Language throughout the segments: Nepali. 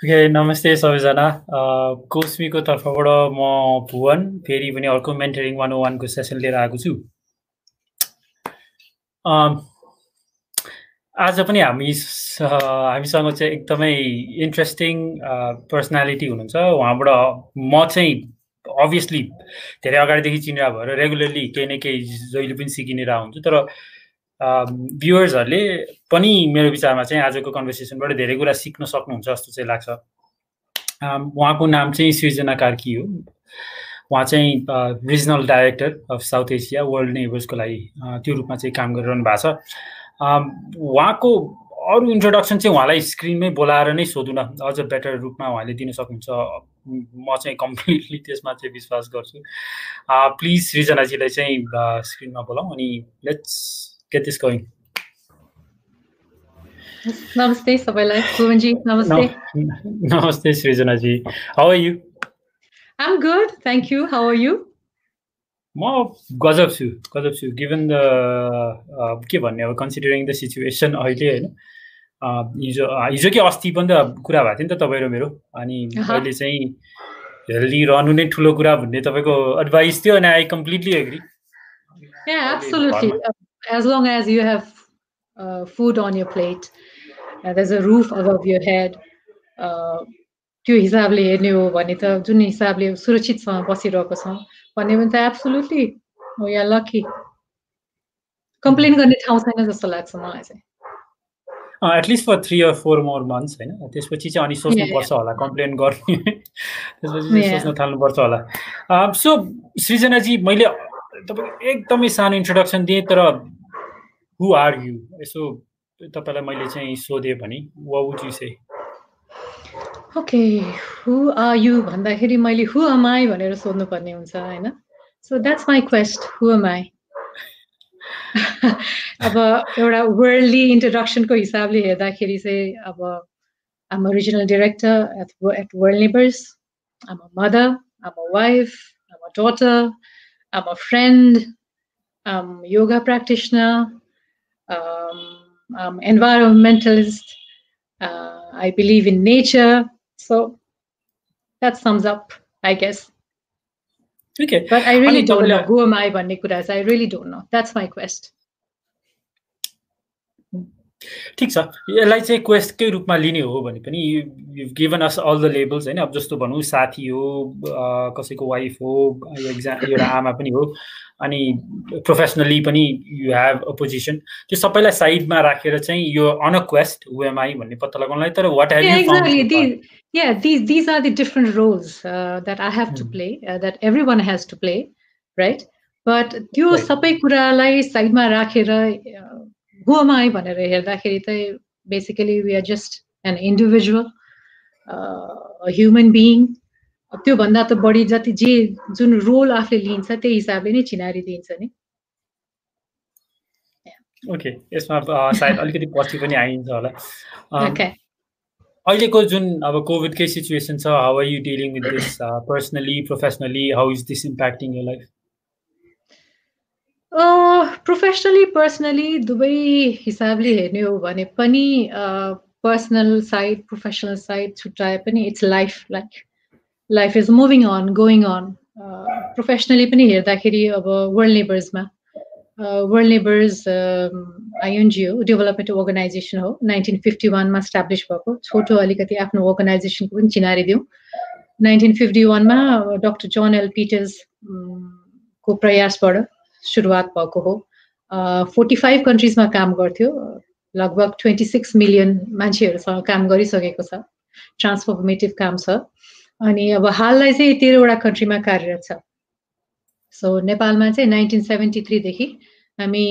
ओके नमस्ते सबैजना। कोस्मीको तर्फबाट म भुवन फेरि पनि अर्को मेन्टरिङ वान वानको सेसन लिएर आएको छु। आज पनि हामी हामीसँग चाहिँ एकदमै इन्ट्रेस्टिङ पर्सनालिटी हुनुहुन्छ। उहाँबाट म चाहिँ अभियसली धेरै अगाडिदेखि चिनिरहेको भएर रेगुलरली केही न केही जहिले पनि सिकिनेर हुन्छु। तर भ्युवर्सहरूले पनि मेरो विचारमा चाहिँ आजको कन्भर्सेसनबाट धेरै कुरा सिक्न सक्नुहुन्छ जस्तो चाहिँ लाग्छ। उहाँको नाम चाहिँ सृजना कार्की हो। उहाँ चाहिँ regional director of South Asia World नेबर्सको लागि त्यो रूपमा चाहिँ काम गरिरहनु भएको छ। उहाँको अरू इन्ट्रोडक्सन चाहिँ उहाँलाई स्क्रिनमै बोलाएर नै सोधौँ न अझ बेटर रूपमा उहाँले दिन सक्नुहुन्छ। म चाहिँ कम्प्लिटली त्यसमा चाहिँ विश्वास गर्छु। प्लिज सृजनाजीलाई चाहिँ स्क्रिनमा बोलाउँ अनि let's get this going. Srijanaji. How are you? I'm good, thank you. How are you? म गजब छु गजब छु गिभन द के भन्ने अब कन्सिडरिङ द सिचुएसन अहिले होइन हिजो हिजो कि अस्ति पनि त कुरा भएको थियो नि त तपाईँ र मेरो अनि अहिले चाहिँ हेल्दी रहनु नै ठुलो कुरा भन्ने तपाईँको एडभाइस थियो अनि I completely agree as long as you have uh, food on your plate, uh, there's a roof above your head, त्यो हिसाबले हेर्ने हो भने त जुन हिसाबले सुरक्षितसँग बसिरहेको छौँ भन्यो भने त एब्सोल्युटली हो या लकी कम्प्लेन गर्ने ठाउँ छैन जस्तो लाग्छ मलाई चाहिँ। At least for three or four more months होइन? त्यसपछि चाहिँ अनि सोच्नुपर्छ होला कम्प्लेन गर्ने। त्यसपछि सोच्न थाल्नुपर्छ होला। सो सृजनाजी मैले तपाईँको एकदमै सानो इन्ट्रोडक्सन दिएँ तर हु आर यु यसो तपाईँलाई मैले चाहिँ सोधेँ भने would you say okay who are you भन्दाखेरि मैले हु अमाई भनेर सोध्नुपर्ने हुन्छ होइन? So that's my quest who am I अब एउटा वर्ल्डली इन्ट्रोडक्सनको हिसाबले हेर्दाखेरि चाहिँ अब I'm regional director at at World Neighbors I'm a mother I'm a wife I'm a daughter I'm a friend I'm yoga practitioner um, um, environmentalist. Uh, I believe in nature. So that sums up, I guess. Okay. But I really don't know. Who am I, Vanikudas? I really don't know. That's my quest. ठिक छ। यसलाई चाहिँ क्वेस्टकै रूपमा लिने हो भने पनि you given us all the labels होइन। अब जस्तो भनौँ साथी हो कसैको वाइफ हो एक्जाम एउटा आमा पनि हो अनि प्रोफेसनली पनि यु हेभ अपोजिसन त्यो सबैलाई साइडमा राखेर चाहिँ यो अन अ क्वेस्ट वेएमआई भन्ने पत्ता लगाउनलाई तर what have yeah, these, these are the different roles uh, that I have to play uh, that everyone has to play right? But त्यो सबै कुरालाई साइडमा राखेर हु एम आई भनेर हेर्दाखेरि चाहिँ basically we are just an individual human being त्योभन्दा त बढी जति जे जुन रोल आफूले लिन्छ त्यही हिसाबले नै चिनारी दिन्छ नि। ओके यसमा सायद अलिकति पछि पनि आइन्छ होला। अहिलेको जुन अब कोभिडकै सिचुएसन छ how are you dealing with this personally professionally how is this impacting your life professionally personally दुवै हिसाबले हेर्ने हो भने पनि पर्सनल साइड प्रोफेसनल साइड छुट्याए पनि it's life like life is moving on going on professionally पनि हेर्दाखेरि अब world नेबर्समा World Neighbors INGO development organization हो नाइन्टिन फिफ्टी वानमा स्टाब्लिस भएको छोटो अलिकति आफ्नो अर्गनाइजेसनको पनि चिनारिदिउँ नाइन्टिन फिफ्टी वानमा डक्टर जोन एल पिटर्स को प्रयासबाट सुरुवात भएको हो। फोर्टी फाइभ कन्ट्रिजमा काम गर्थ्यो। लगभग ट्वेन्टी सिक्स मिलियन मान्छेहरूसँग काम गरिसकेको छ। ट्रान्सफर्मेटिभ काम छ। अनि अब हाललाई चाहिँ तेह्रवटा कन्ट्रीमा कार्यरत छ। सो नेपालमा चाहिँ नाइन्टिन सेभेन्टी थ्रीदेखि हामी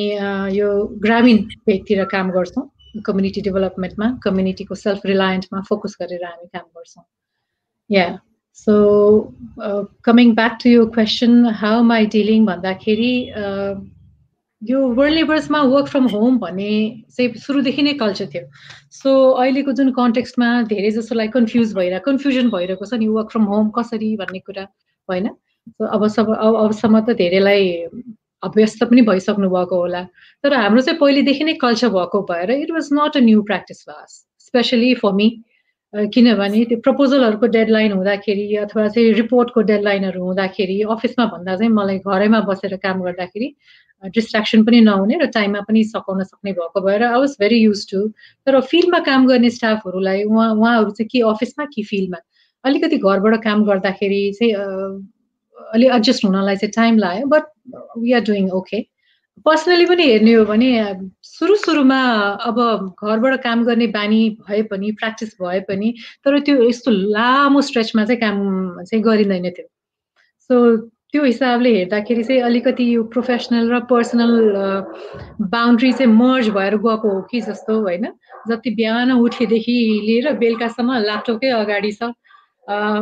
यो ग्रामीण भेगतिर काम गर्छौँ। कम्युनिटी डेभलपमेन्टमा कम्युनिटीको सेल्फ रिलायन्टमा फोकस गरेर हामी काम गर्छौँ। या So uh, coming back to your question, how am I dealing भन्दाखेरि यो वर्ल्ड लेबर्समा वर्क फ्रम होम भन्ने चाहिँ सुरुदेखि नै कल्चर थियो। सो अहिलेको जुन कन्टेक्स्टमा धेरै जसोलाई कन्फ्युज भइरहेको कन्फ्युजन भइरहेको छ नि वर्क फ्रम होम कसरी भन्ने कुरा होइन? सो अब सब अब अबसम्म त धेरैलाई अभ्यस्त पनि भइसक्नु भएको होला। तर हाम्रो चाहिँ पहिलेदेखि नै कल्चर भएको भएर it was not a new practice for us specially for me किनभने त्यो प्रपोजलहरूको डेडलाइन हुँदाखेरि अथवा चाहिँ रिपोर्टको डेडलाइनहरू हुँदाखेरि अफिसमा भन्दा चाहिँ मलाई घरैमा बसेर काम गर्दाखेरि डिस्ट्राक्सन पनि नहुने र टाइममा पनि सघाउन सक्ने भएको भएर I was very used to तर फिल्डमा काम गर्ने स्टाफहरूलाई उहाँ उहाँहरू चाहिँ के अफिसमा कि फिल्डमा? अलिकति घरबाट काम गर्दाखेरि चाहिँ अलिक एडजस्ट हुनलाई चाहिँ टाइम लाग्यो but we are doing okay personally पनि हेर्ने हो भने सुरु सुरुमा अब घरबाट काम गर्ने बानी भए पनि प्र्याक्टिस भए पनि तर त्यो यस्तो लामो स्ट्रेचमा चाहिँ काम चाहिँ गरिँदैन थियो सो त्यो हिसाबले हेर्दाखेरि चाहिँ अलिकति यो प्रोफेसनल र पर्सनल बााउन्ड्री चाहिँ मर्ज भएर गएको हो कि जस्तो होइन? जति बिहान उठेदेखि लिएर बेलुकासम्म ल्यापटपकै अगाडि छ।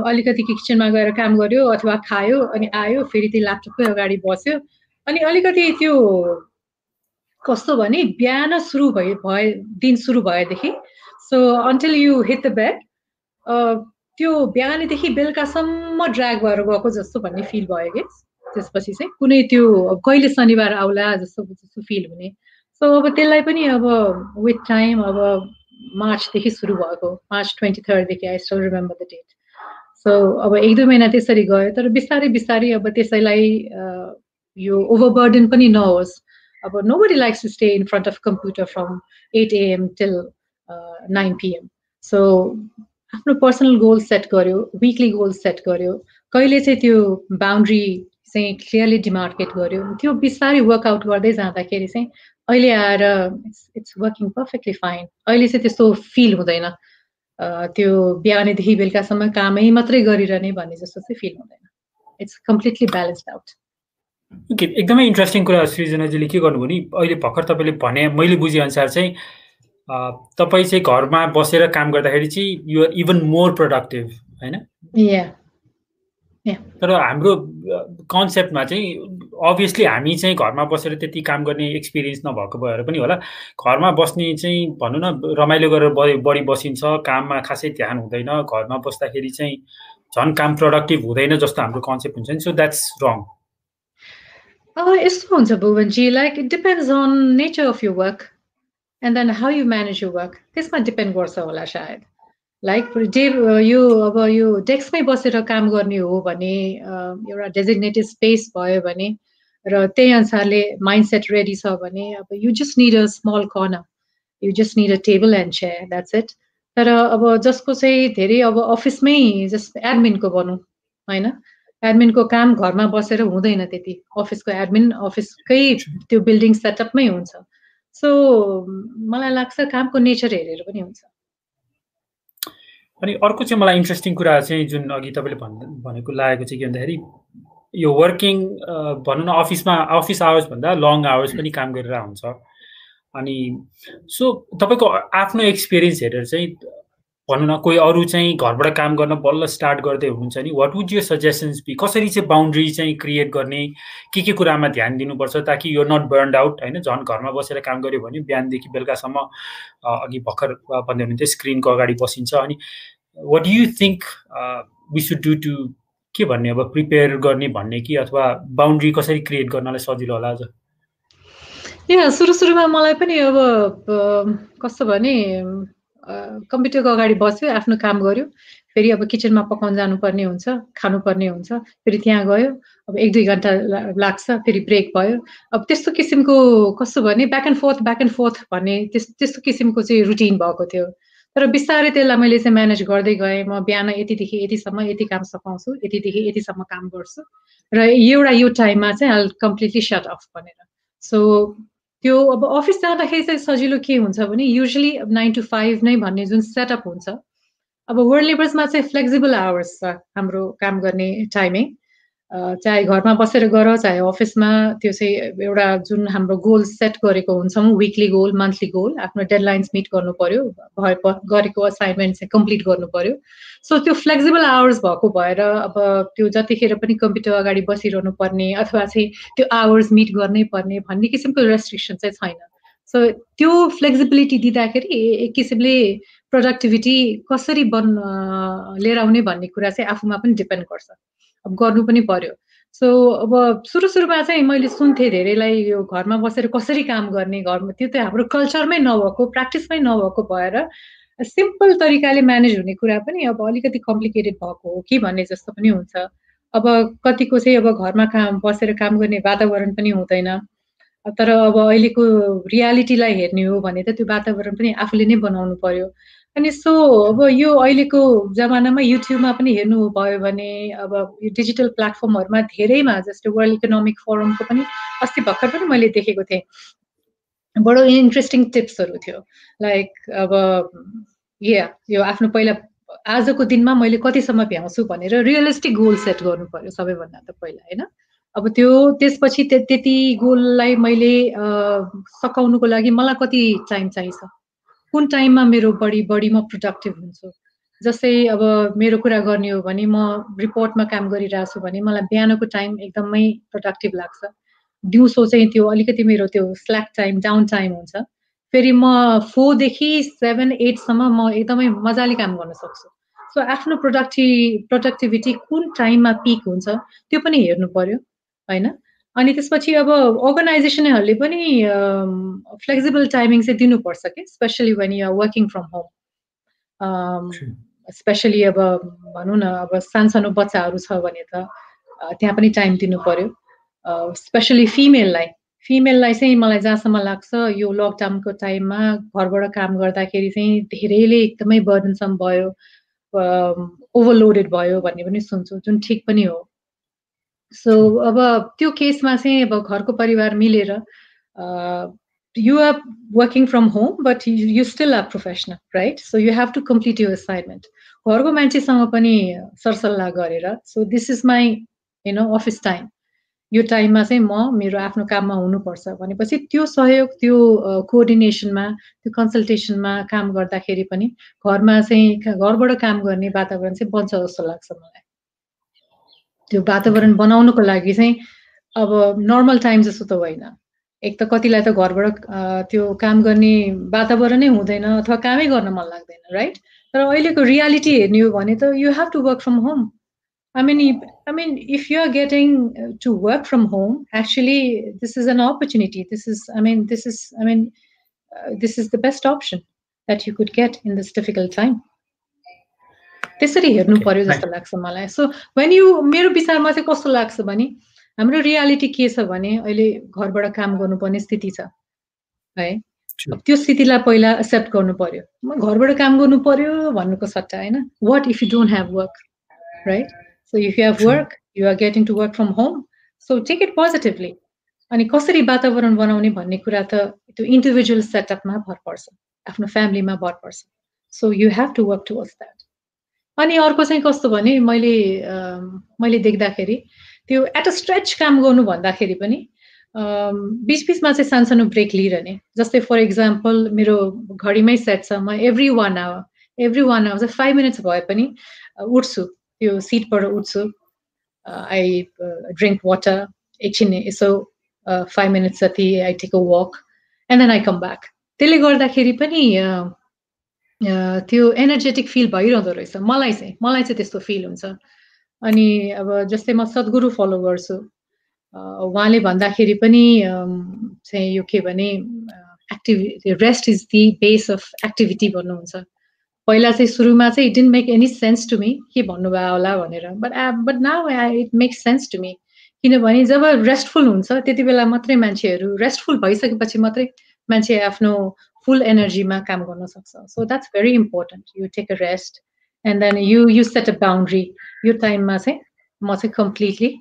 अलिकति किचनमा गएर काम गर्यो अथवा खायो अनि आयो फेरि त्यो ल्यापटपकै अगाडि बस्यो। अनि अलिकति त्यो कस्तो भने बिहान सुरु भयो भए दिन सुरु भएदेखि so until you hit the bed त्यो बिहानदेखि बेलुकासम्म ड्राग भएर गएको जस्तो भन्ने फिल भयो कि। त्यसपछि चाहिँ कुनै त्यो कहिले शनिबार आउला जस्तो जस्तो फिल हुने। सो अब त्यसलाई पनि अब विथ टाइम अब मार्चदेखि सुरु भएको। March twenty थर्डदेखि I still remember the date so अब एक दुई महिना त्यसरी गयो तर बिस्तारै बिस्तारै अब त्यसैलाई यो ओभरबर्डन पनि नहोस्। अब nobody likes to stay in front of computer from eight AM till nine PM so आफ्नो पर्सनल गोल सेट गर्यो विकली गोल सेट गर्यो कहिले चाहिँ त्यो बााउन्ड्री चाहिँ क्लियरली डिमार्केट गर्यो त्यो बिस्तारै वर्कआउट गर्दै जाँदाखेरि चाहिँ अहिले आएर it's it's working perfectly fine अहिले चाहिँ त्यस्तो फिल हुँदैन। त्यो बिहानैदेखि बेलुकासम्म कामै मात्रै गरिरहने भन्ने जस्तो चाहिँ फिल हुँदैन। इट्स कम्प्लिटली ब्यालेन्स्ड आउट एकदमै इन्ट्रेस्टिङ कुरा सृजनाजीले के गर्नुभयो नि अहिले भर्खर तपाईँले भने मैले बुझेअनुसार चाहिँ तपाईँ चाहिँ घरमा बसेर काम गर्दाखेरि चाहिँ युआर इभन मोर प्रोडक्टिभ होइन? तर हाम्रो कन्सेप्टमा चाहिँ अभियसली हामी चाहिँ घरमा बसेर त्यति काम गर्ने एक्सपिरियन्स नभएको भएर पनि होला। घरमा बस्ने चाहिँ भनौँ न रमाइलो गरेर बढी बढी बसिन्छ काममा खासै ध्यान हुँदैन घरमा बस्दाखेरि चाहिँ झन् काम प्रोडक्टिभ हुँदैन जस्तो हाम्रो कन्सेप्ट हुन्छ नि। सो द्याट्स रङ यस्तो हुन्छ Bhuvan ji like it depends on nature of you work and then how you manage you work त्यसमा डिपेन्ड गर्छ होला सायद लाइक डे यो अब यो डेस्कमै बसेर काम गर्ने हो भने एउटा डेजिग्नेटेड स्पेस भयो भने र त्यही अनुसारले माइन्ड सेट रेडी छ भने अब you just need a small corner you just need a table and chair that's it तर अब जसको चाहिँ धेरै अब अफिसमै जस्ट एडमिनको भनौँ होइन एडमिनको काम घरमा बसेर हुँदैन त्यति। अफिसको एडमिन अफिसकै त्यो बिल्डिङ सेटअपमै हुन्छ। सो मलाई लाग्छ कामको नेचर हेरेर पनि हुन्छ। अनि अर्को चाहिँ मलाई इन्ट्रेस्टिङ कुरा चाहिँ जुन अघि तपाईँले भन् भनेको लागेको चाहिँ के भन्दाखेरि यो वर्किङ भनौँ न अफिसमा अफिस आवर्स भन्दा लङ आवर्स पनि काम गरेर हुन्छ। अनि सो तपाईँको आफ्नो एक्सपिरियन्स हेरेर चाहिँ भनौँ न कोही अरू चाहिँ घरबाट काम गर्न बल्ल स्टार्ट गर्दै हुनुहुन्छ नि what would you suggestions be कसरी चाहिँ बााउन्ड्री चाहिँ क्रिएट गर्ने? के के कुरामा ध्यान दिनुपर्छ ताकि यो नट बर्न्ड आउट होइन? झन् घरमा बसेर काम गऱ्यो भने बिहानदेखि बेलुकासम्म अघि भर्खर भन्दै हुनुहुन्थ्यो स्क्रिनको अगाडि बसिन्छ अनि what you think we should do to के भन्ने अब प्रिपेयर गर्ने भन्ने कि अथवा बााउन्ड्री कसरी क्रिएट गर्नलाई सजिलो होला आज? या सुरु सुरुमा मलाई पनि अब कस्तो भने कम्प्युटरको अगाडि बस्यो आफ्नो काम गर्यो। फेरि अब किचनमा पकाउन जानुपर्ने हुन्छ खानुपर्ने हुन्छ। फेरि त्यहाँ गयो अब एक दुई घन्टा लाग्छ फेरि ब्रेक भयो। अब त्यस्तो किसिमको कस्तो भने back and forth back and forth भन्ने त्यस त्यस्तो किसिमको चाहिँ रुटिन भएको थियो। तर बिस्तारै त्यसलाई मैले चाहिँ म्यानेज गर्दै गएँ। म बिहान यतिदेखि यतिसम्म यति काम सघाउँछु यतिदेखि यतिसम्म काम गर्छु। र एउटा यो टाइममा चाहिँ हाल कम्प्लिटली सट अफ भनेर। सो त्यो अब अफिस जाँदाखेरि चाहिँ सजिलो के हुन्छ भने युजली नाइन टु फाइभ नै भन्ने जुन सेटअप हुन्छ। अब वर्ल्ड लेबर्समा चाहिँ फ्लेक्सिबल आवर्स छ हाम्रो काम गर्ने टाइमिङ चाहे घरमा बसेर गर चाहे अफिसमा त्यो चाहिँ एउटा जुन हाम्रो गोल सेट गरेको हुन्छौँ विकली गोल मन्थली गोल आफ्नो डेडलाइन्स मिट गर्नु पर्यो भए गरेको असाइनमेन्ट चाहिँ कम्प्लिट गर्नु पर्यो। सो त्यो फ्लेक्सिबल आवर्स भएको भएर अब त्यो जतिखेर पनि कम्प्युटर अगाडि बसिरहनु पर्ने अथवा चाहिँ त्यो आवर्स मिट गर्नै पर्ने भन्ने किसिमको रेस्ट्रिक्सन चाहिँ छैन। सो त्यो फ्लेक्सिबिलिटी दिँदाखेरि एक किसिमले प्रोडक्टिभिटी कसरी बन् लिएर आउने भन्ने कुरा चाहिँ आफूमा पनि डिपेन्ड गर्छ। अब गर्नु पनि पर्यो। सो अब सुरु सुरुमा चाहिँ मैले सुन्थेँ धेरैलाई यो घरमा बसेर कसरी काम गर्ने घरमा त्यो त हाम्रो कल्चरमै नभएको प्र्याक्टिसमै नभएको भएर सिम्पल तरिकाले म्यानेज हुने कुरा पनि अब अलिकति कम्प्लिकेटेड भएको हो कि भन्ने जस्तो पनि हुन्छ। अब कतिको चाहिँ अब घरमा काम बसेर काम गर्ने वातावरण पनि हुँदैन। तर अब अहिलेको रियालिटीलाई हेर्ने हो भने त त्यो वातावरण पनि आफूले नै बनाउनु पर्यो। अनि सो अब यो अहिलेको जमानामा युट्युबमा पनि हेर्नु भयो भने अब यो डिजिटल प्लेटफर्महरूमा धेरैमा जस्तो वर्ल्ड इकोनोमिक फोरमको पनि अस्ति भर्खर पनि मैले देखेको थिएँ। बडो इन्ट्रेस्टिङ टिप्सहरू थियो। लाइक अब या यो आफ्नो पहिला आजको दिनमा मैले कतिसम्म भ्याउँछु भनेर रियलिस्टिक गोल सेट गर्नु पर्यो सबैभन्दा त पहिला होइन? अब त्यो त्यसपछि त्यति गोललाई मैले सकाउनुको लागि मलाई कति टाइम चाहिन्छ? कुन टाइममा मेरो बढी बढी म प्रोडक्टिभ हुन्छु? जस्तै अब मेरो कुरा गर्ने हो भने म रिपोर्टमा काम गरिरहेको छु भने मलाई बिहानको टाइम एकदमै प्रोडक्टिभ लाग्छ। दिउँसो चाहिँ त्यो अलिकति मेरो त्यो स्ल्याक टाइम डाउन टाइम हुन्छ। फेरि म फोरदेखि सेभेन एटसम्म म एकदमै मजाले काम गर्न सक्छु। सो आफ्नो प्रोडक्टि प्रोडक्टिभिटी कुन टाइममा पिक हुन्छ त्यो पनि हेर्नु पर्यो होइन? अनि त्यसपछि अब अर्गनाइजेसनहरूले पनि फ्लेक्सिबल टाइमिङ चाहिँ दिनुपर्छ कि specially when you are working from home specially अब भनौँ न अब सानसानो बच्चाहरू छ भने त त्यहाँ पनि टाइम दिनु पर्यो स्पेसली फिमेललाई फिमेललाई चाहिँ मलाई जहाँसम्म लाग्छ यो लकडाउनको टाइममा घरबाट काम गर्दाखेरि चाहिँ धेरैले एकदमै बर्डनसम्म भयो ओभरलोडेड भयो भन्ने पनि सुन्छु। जुन ठिक पनि हो। सो अब त्यो केसमा चाहिँ अब घरको परिवार मिलेर you are working from home but you still are professional right so you have to complete you assignment घरको मान्छेसँग पनि सरसल्लाह गरेर so this is my you know office time यो टाइममा चाहिँ म मेरो आफ्नो काममा हुनुपर्छ। भनेपछि त्यो सहयोग त्यो कोअर्डिनेसनमा त्यो कन्सल्टेसनमा काम गर्दाखेरि पनि घरमा चाहिँ घरबाट काम गर्ने वातावरण चाहिँ बन्छ जस्तो लाग्छ मलाई। त्यो वातावरण बनाउनुको लागि चाहिँ अब नर्मल टाइम जस्तो त होइन एक त कतिलाई त घरबाट त्यो काम गर्ने वातावरणै हुँदैन अथवा कामै गर्न मन लाग्दैन राइट तर अहिलेको रियालिटी हेर्ने हो भने त you have to work from home I mean, I mean, if you're getting uh, to work from home, actually, this is an opportunity. This is, I mean, this is, I mean, uh, this is the best option that you could get in this difficult time. त्यसरी हेर्नु पर्यो जस्तो लाग्छ मलाई। सो वेन यु मेरो विचारमा चाहिँ कस्तो लाग्छ भने हाम्रो रियालिटी के छ भने अहिले घरबाट काम गर्नुपर्ने स्थिति छ है? त्यो स्थितिलाई पहिला एक्सेप्ट गर्नु पर्यो। म घरबाट काम गर्नु पर्यो भन्नुको सट्टा होइन? What if you don't have work right So if you have work, you are getting to work from home. So take it positively. अनि कसरी वातावरण बनाउने भन्ने कुरा त त्यो इन्डिभिजुअल सेटअपमा भर पर्छ आफ्नो फ्यामिलीमा भर पर्छ। So you have to work towards that अनि अर्को चाहिँ कस्तो भने मैले मैले देख्दाखेरि त्यो एट अ स्ट्रेच काम गर्नु भन्दाखेरि पनि बिच बिचमा चाहिँ सानसानो ब्रेक लिइरहने। जस्तै फर इक्जाम्पल मेरो घडीमै सेट छ म every one hour every one hour चाहिँ फाइभ मिनट्स भए पनि उठ्छु। त्यो सिटबाट उठ्छु। आई ड्रिङ्क वाटर एकछिन यसो फाइभ मिनट्स जति I take a walk and then I come back त्यसले गर्दाखेरि पनि त्यो एनर्जेटिक फिल भइरहँदो रहेछ। मलाई चाहिँ मलाई चाहिँ त्यस्तो फिल हुन्छ। अनि अब जस्तै म सद्गुरु फलो गर्छु। उहाँले भन्दाखेरि पनि चाहिँ यो के भने active rest is the base of activity भन्नुहुन्छ। पहिला चाहिँ सुरुमा चाहिँ it didn't make any sense to me के भन्नुभयो होला भनेर। But but now it makes sense to me किनभने जब रेस्टफुल हुन्छ त्यति बेला मात्रै मान्छेहरू रेस्टफुल भइसकेपछि मात्रै मान्छे आफ्नो फुल एनर्जीमा काम गर्न सक्छ so that's very important you take a rest and then you you set a boundary यो टाइममा चाहिँ म चाहिँ कम्प्लिटली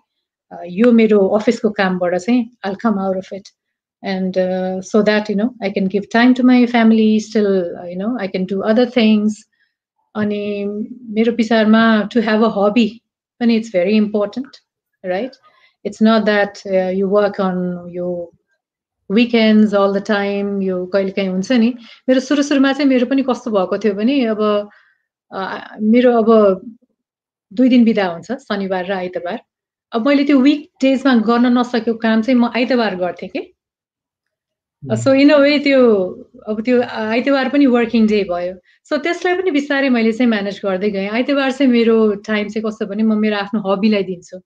यो मेरो अफिसको कामबाट चाहिँ all come out of it and uh, so that you know i can give time to my family still uh, you know i can do other things अनि मेरो विचारमा to have a hobby पनि it's very important right it's not that uh, you work on weekends all the time यो कहिले काहीँ हुन्छ नि। मेरो सुरु सुरुमा चाहिँ मेरो पनि कस्तो भएको थियो भने अब मेरो अब दुई दिन बिदा हुन्छ शनिबार र आइतबार। अब मैले त्यो विक डेजमा गर्न नसकेको काम चाहिँ म आइतबार गर्थेँ कि। सो इन अ वे त्यो अब त्यो आइतबार पनि वर्किङ डे भयो। सो त्यसलाई पनि बिस्तारै मैले चाहिँ म्यानेज गर्दै गएँ। आइतबार चाहिँ मेरो टाइम चाहिँ कस्तो भने म मेरो आफ्नो हबीलाई दिन्छु।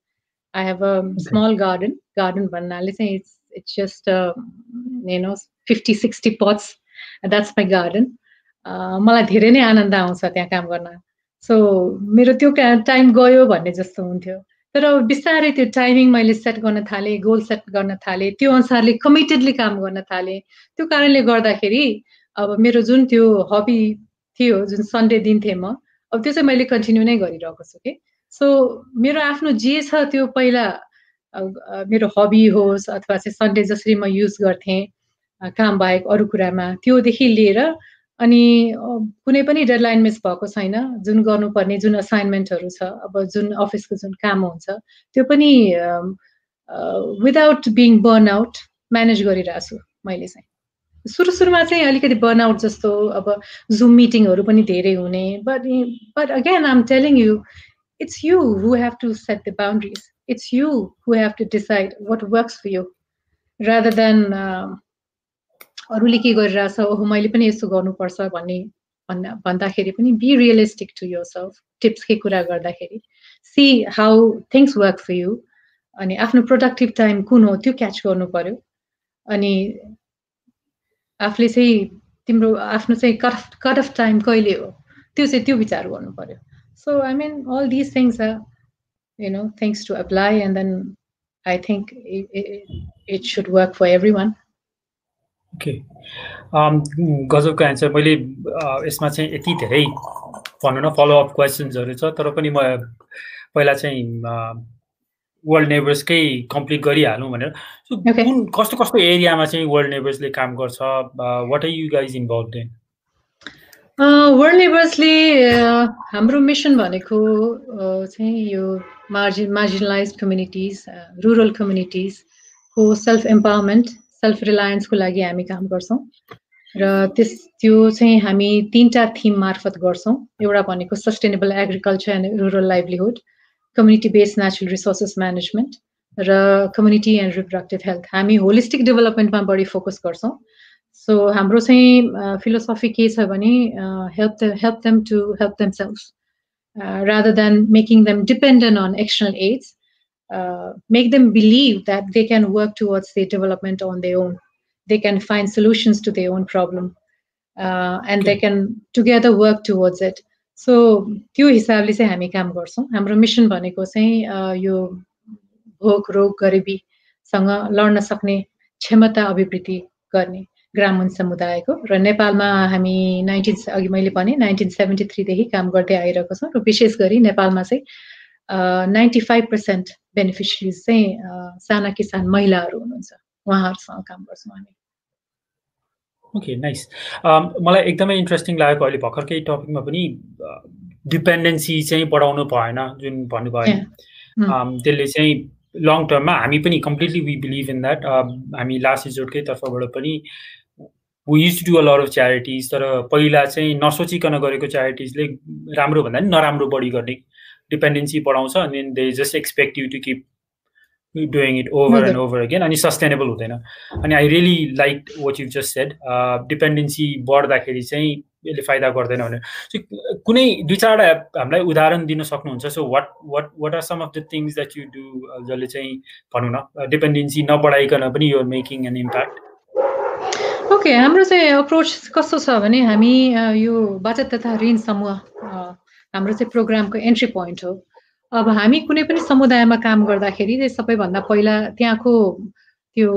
I have a small garden garden भन्नाले चाहिँ it's it's just you know fifty sixty pots that's my garden मलाई धेरै नै आनन्द आउँछ त्यहाँ काम गर्न। सो मेरो त्यो टाइम गयो भन्ने जस्तो हुन्थ्यो। तर बिस्तारै त्यो टाइमिङ मैले सेट गर्न थालेँ गोल सेट गर्न थालेँ त्यो अनुसारले कमिटेडली काम गर्न थालेँ। त्यो कारणले गर्दाखेरि अब मेरो जुन त्यो हबी थियो जुन सन्डे दिन्थेँ म अब त्यो चाहिँ मैले कन्टिन्यू नै गरिरहेको छु कि। सो मेरो आफ्नो जे छ त्यो पहिला मेरो हबी होस् अथवा चाहिँ सन्डे जसरी म युज गर्थेँ काम बाहेक अरू कुरामा त्योदेखि लिएर अनि कुनै पनि डेडलाइन मिस भएको छैन जुन गर्नुपर्ने जुन असाइनमेन्टहरू छ अब जुन अफिसको जुन काम हुन्छ त्यो पनि without being burn out manage गरिरहेको छु मैले चाहिँ। सुरु सुरुमा चाहिँ अलिकति बर्न आउट जस्तो अब जुम मिटिङहरू पनि धेरै हुने but but again I'm telling you it's you who have to set the boundaries it's you who have to decide what works for you rather than अरूले के गरिरहेछ ओहो मैले पनि यसो गर्नुपर्छ भन्ने भन्दा भन्दाखेरि पनि be realistic to yourself टिप्सकै कुरा गर्दाखेरि. See how things work for you अनि आफ्नो प्रोडक्टिभ टाइम कुन हो त्यो क्याच गर्नु पर्यो अनि आफूले चाहिँ तिम्रो आफ्नो चाहिँ कट कट अफ टाइम कहिले हो त्यो चाहिँ त्यो विचार गर्नु पर्यो so I mean all this things are you know things to apply and then I think it should work for every one okay um, गजबको एन्सर मैले यसमा चाहिँ यति धेरै भनौँ न फलोअप क्वेसन्सहरू छ तर पनि म पहिला चाहिँ वर्ल्ड नेबर्सकै कम्प्लिट गरिहालौँ भनेर। कुन कस्तो कस्तो एरियामा चाहिँ वर्ल्ड नेबर्सले काम गर्छ? What are you guys involve in World नेबर्सले हाम्रो मिसन भनेको चाहिँ यो मार्जिन मार्जिनलाइज कम्युनिटिज रुरल कम्युनिटिजको सेल्फ इम्पावरमेन्ट सेल्फ रिलायन्सको लागि हामी काम गर्छौँ। र त्यस त्यो चाहिँ हामी तिनवटा थिम मार्फत गर्छौँ। एउटा भनेको sustainable agriculture and rural livelihood community based natural resources management र कम्युनिटी एन्ड रिप्रोडक्टिभ हेल्थ हामी होलिस्टिक डेभलपमेन्टमा बढी फोकस गर्छौँ। सो हाम्रो चाहिँ फिलोसफी के छ भने help help them to help them self Rather than making them dependent on external aids uh, make them believe that they can work towards their development on their own. They can find solutions to their own problem, uh, and okay. they can together work towards it. So त्यो हिसाबले चाहिँ हामी काम गर्छौँ हाम्रो मिसन भनेको चाहिँ यो भोक रोग गरिबीसँग लड्न सक्ने क्षमता अभिवृद्धि गर्ने ग्रामीण समुदायको र नेपालमा हामी नाइन्टिन अघि मैले भने नाइन्टिन सेभेन्टी थ्रीदेखि काम गर्दै आइरहेको छौँ र विशेष गरी नेपालमा चाहिँ नाइन्टी फाइभ पर्सेन्ट बेनिफिसियरिज चाहिँ साना किसान महिलाहरू हुनुहुन्छ। उहाँहरूसँग काम गर्छौँ हामी। Okay nice. मलाई एकदमै इन्ट्रेस्टिङ लागेको अहिले भर्खरकै टपिकमा पनि डिपेन्डेन्सी चाहिँ बढाउनु भएन जुन भन्नुभयो त्यसले चाहिँ लङ टर्ममा हामी पनि completely we believe in that हामी लास्ट रिजोर्टकै तर्फबाट पनि we use to do a lot of charities तर पहिला चाहिँ नसोचिकन गरेको च्यारिटिजले राम्रो भन्दा पनि नराम्रो बढी गर्ने डिपेन्डेन्सी बढाउँछ अनि they just expect you to keep doing it over and over again अनि सस्टेनेबल हुँदैन। अनि I really like what you just said dependency बढ्दाखेरि चाहिँ यसले फाइदा गर्दैन भनेर। कुनै दुई चारवटा हामीलाई उदाहरण दिन सक्नुहुन्छ। So what what what are some of the things that you do जसले चाहिँ भनौँ न डिपेन्डेन्सी नबढाइकन पनि यो मेकिङ एन इम्प्याक्ट ओके हाम्रो चाहिँ अप्रोच कस्तो छ भने हामी यो बचत तथा ऋण समूह हाम्रो चाहिँ प्रोग्रामको एन्ट्री पोइन्ट हो। अब हामी कुनै पनि समुदायमा काम गर्दाखेरि सबैभन्दा पहिला त्यहाँको त्यो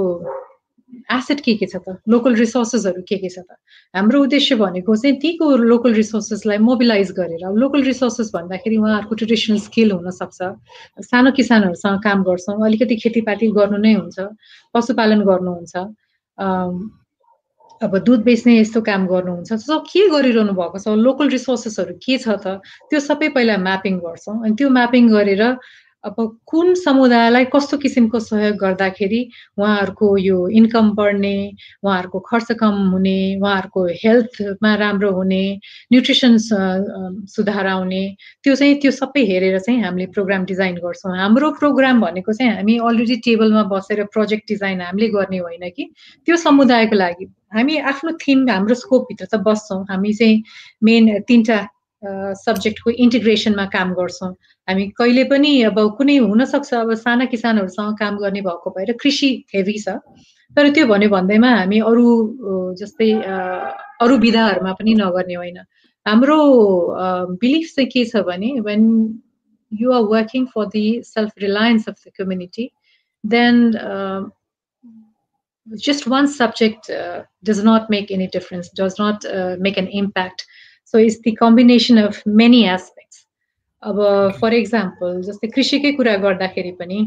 एसेट के के छ त? लोकल रिसोर्सेसहरू के के छ त? हाम्रो उद्देश्य भनेको चाहिँ तीको लोकल रिसोर्सेसलाई मोबिलाइज गरेर लोकल रिसोर्सेस भन्दाखेरि उहाँहरूको ट्रेडिसनल स्किल हुनसक्छ। सानो किसानहरूसँग काम गर्छौँ अलिकति खेतीपाती गर्नु नै हुन्छ पशुपालन गर्नुहुन्छ। अब दुध बेच्ने यस्तो काम गर्नुहुन्छ। सो के गरिरहनु भएको छ? लोकल रिसोर्सेसहरू के छ त? त्यो सबै पहिला म्यापिङ गर्छौँ। अनि त्यो म्यापिङ गरेर अब कुन समुदायलाई कस्तो किसिमको सहयोग गर्दाखेरि उहाँहरूको यो इन्कम बढ्ने उहाँहरूको खर्च कम हुने उहाँहरूको हेल्थमा राम्रो हुने न्युट्रिसन सुधार आउने त्यो चाहिँ त्यो सबै हेरेर चाहिँ हामीले प्रोग्राम डिजाइन गर्छौँ। हाम्रो प्रोग्राम भनेको चाहिँ हामी अलरेडी टेबलमा बसेर प्रोजेक्ट डिजाइन हामीले गर्ने होइन कि? त्यो समुदायको लागि हामी आफ्नो थिम हाम्रो स्कोपभित्र त बस्छौँ। हामी चाहिँ मेन तिनवटा सब्जेक्टको इन्टिग्रेसनमा काम गर्छौँ हामी कहिले पनि अब कुनै हुनसक्छ अब साना किसानहरूसँग काम गर्ने भएको भएर कृषि हेभी छ तर त्यो भन्यो भन्दैमा हामी अरू जस्तै अरू विधाहरूमा पनि नगर्ने होइन हाम्रो बिलिफ चाहिँ के छ भने when you are working for the self reliance of the community then just one subject uh, does not make any not uh, make an impact. So it's the combination of many aspects. अब फर इक्जाम्पल जस्तै कृषिकै कुरा गर्दाखेरि पनि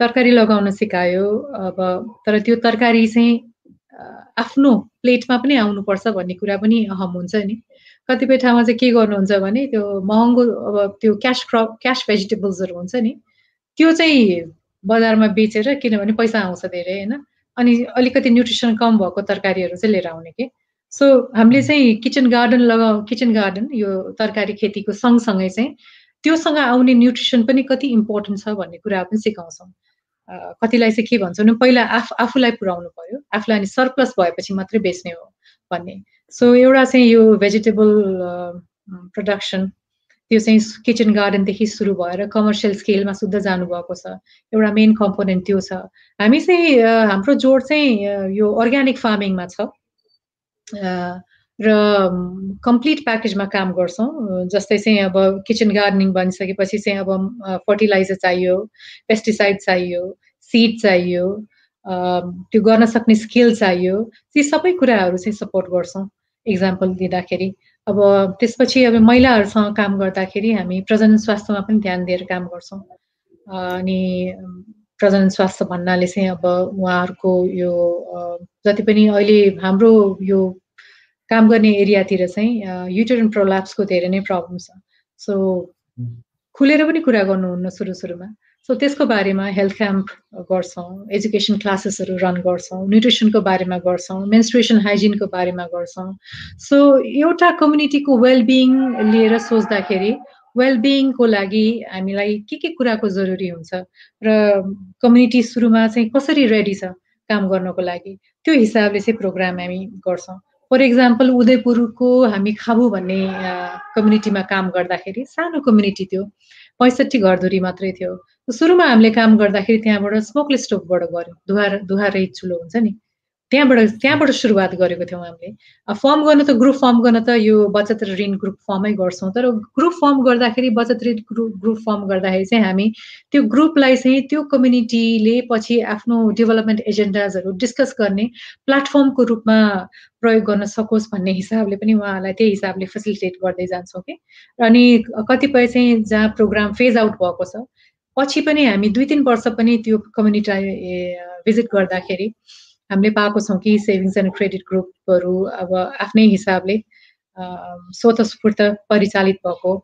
तरकारी लगाउन सिकायो। अब तर त्यो तरकारी चाहिँ आफ्नो प्लेटमा पनि आउनुपर्छ भन्ने कुरा पनि अहम हुन्छ नि। कतिपय ठाउँमा चाहिँ के गर्नुहुन्छ भने त्यो महँगो अब त्यो क्यास क्रप क्यास भेजिटेबल्सहरू हुन्छ नि त्यो चाहिँ बजारमा बेचेर किनभने पैसा आउँछ धेरै होइन। अनि अलिकति न्युट्रिसन कम भएको तरकारीहरू चाहिँ लिएर आउने कि? सो हामीले चाहिँ किचन गार्डन लगाउ किचन गार्डन यो तरकारी खेतीको सँगसँगै चाहिँ त्योसँग आउने न्युट्रिसन पनि कति इम्पोर्टेन्ट छ भन्ने कुरा पनि सिकाउँछौँ। कतिलाई चाहिँ के भन्छ भने पहिला आफ आफूलाई पुऱ्याउनु पऱ्यो। आफूलाई अनि सरप्लस भएपछि मात्रै बेच्ने हो भन्ने। सो एउटा चाहिँ यो भेजिटेबल प्रडक्सन त्यो चाहिँ किचन गार्डनदेखि सुरु भएर कमर्सियल स्केलमा शुद्ध जानुभएको छ। एउटा मेन कम्पोनेन्ट त्यो छ। हामी चाहिँ हाम्रो जोड चाहिँ यो अर्ग्यानिक फार्मिङमा छ। र कम्प्लिट प्याकेजमा काम गर्छौँ। जस्तै चाहिँ अब किचन गार्डनिङ भनिसकेपछि चाहिँ अब फर्टिलाइजर चाहियो पेस्टिसाइड चाहियो सिड चाहियो त्यो गर्न सक्ने स्किल चाहियो। ती सबै कुराहरू चाहिँ सपोर्ट गर्छौँ। इक्जाम्पल दिँदाखेरि। अब त्यसपछि अब महिलाहरूसँग काम गर्दाखेरि हामी प्रजनन स्वास्थ्यमा पनि ध्यान दिएर काम गर्छौँ। अनि प्रजनन स्वास्थ्य भन्नाले चाहिँ अब उहाँहरूको यो जति पनि अहिले हाम्रो यो काम गर्ने एरियातिर चाहिँ युटेरन प्रोल्याप्सको धेरै नै प्रब्लम छ। सो खुलेर पनि कुरा गर्नुहुन्न सुरु सुरुमा। सो त्यसको बारेमा हेल्थ क्याम्प गर्छौँ एजुकेसन क्लासेसहरू रन गर्छौँ न्युट्रिसनको बारेमा गर्छौँ मेन्सुरेसन हाइजिनको बारेमा गर्छौँ। सो एउटा कम्युनिटीको वेलबिङ लिएर सोच्दाखेरि वेलबिङको लागि हामीलाई के के कुराको जरुरी हुन्छ र कम्युनिटी सुरुमा चाहिँ कसरी रेडी छ काम गर्नको लागि त्यो हिसाबले चाहिँ प्रोग्राम हामी गर्छौँ। फर इक्जाम्पल उदयपुरको हामी खाबु भन्ने कम्युनिटीमा काम गर्दाखेरि सानो कम्युनिटी थियो पैँसठी घरधुरी मात्रै थियो। सुरुमा हामीले काम गर्दाखेरि त्यहाँबाट स्मोकले स्टोभबाट गऱ्यौँ धुवा धुवा रहित चुलो हुन्छ नि। त्यहाँबाट त्यहाँबाट सुरुवात गरेको थियौँ हामीले। फर्म गर्न त ग्रुप फर्म गर्न त यो बचत ऋण ग्रुप फर्मै गर्छौँ। तर ग्रुप फर्म गर्दाखेरि बचत ऋण ग्रुप ग्रुप फर्म गर्दाखेरि चाहिँ हामी त्यो ग्रुपलाई चाहिँ त्यो कम्युनिटीले पछि आफ्नो डेभलपमेन्ट एजेन्डाजहरू डिस्कस गर्ने प्लेटफर्मको रूपमा प्रयोग गर्न सकोस् भन्ने हिसाबले पनि उहाँहरूलाई त्यही हिसाबले फेसिलिटेट गर्दै जान्छौँ कि। अनि कतिपय चाहिँ जहाँ प्रोग्राम फेज आउट भएको छ पछि पनि हामी दुई तिन वर्ष पनि त्यो कम्युनिटीलाई भिजिट गर्दाखेरि हामीले पाएको छौँ कि सेभिङ्स एन्ड क्रेडिट ग्रुपहरू अब आफ्नै हिसाबले स्वतस्फूर्त परिचालित भएको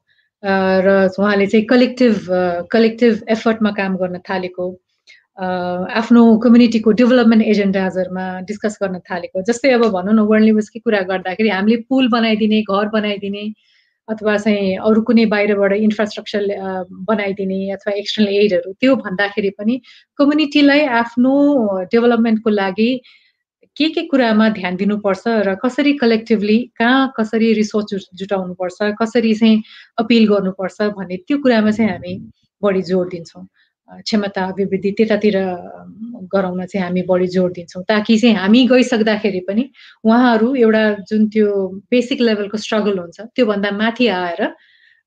र उहाँले चाहिँ कलेक्टिभ कलेक्टिभ एफर्टमा काम गर्न थालेको आफ्नो कम्युनिटीको डेभलपमेन्ट एजेन्डाजहरूमा डिस्कस गर्न थालेको। जस्तै अब भनौँ न वर्ल्ड लेभल्सकै कुरा गर्दाखेरि हामीले पुल बनाइदिने घर बनाइदिने अथवा चाहिँ अरू कुनै बाहिरबाट इन्फ्रास्ट्रक्चर बनाइदिने अथवा एक्सटर्नल एडहरू त्यो भन्दाखेरि पनि कम्युनिटीलाई आफ्नो डेभलपमेन्टको लागि के के कुरामा ध्यान दिनुपर्छ र कसरी कलेक्टिभली कहाँ कसरी रिसोर्स जुटाउनुपर्छ कसरी चाहिँ अपिल गर्नुपर्छ भन्ने त्यो कुरामा चाहिँ हामी बढी जोड दिन्छौँ। क्षमता अभिवृद्धि त्यतातिर गराउन चाहिँ हामी बढी जोड दिन्छौँ। ताकि चाहिँ हामी गइसक्दाखेरि पनि उहाँहरू एउटा जुन त्यो बेसिक लेभलको स्ट्रगल हुन्छ त्योभन्दा माथि आएर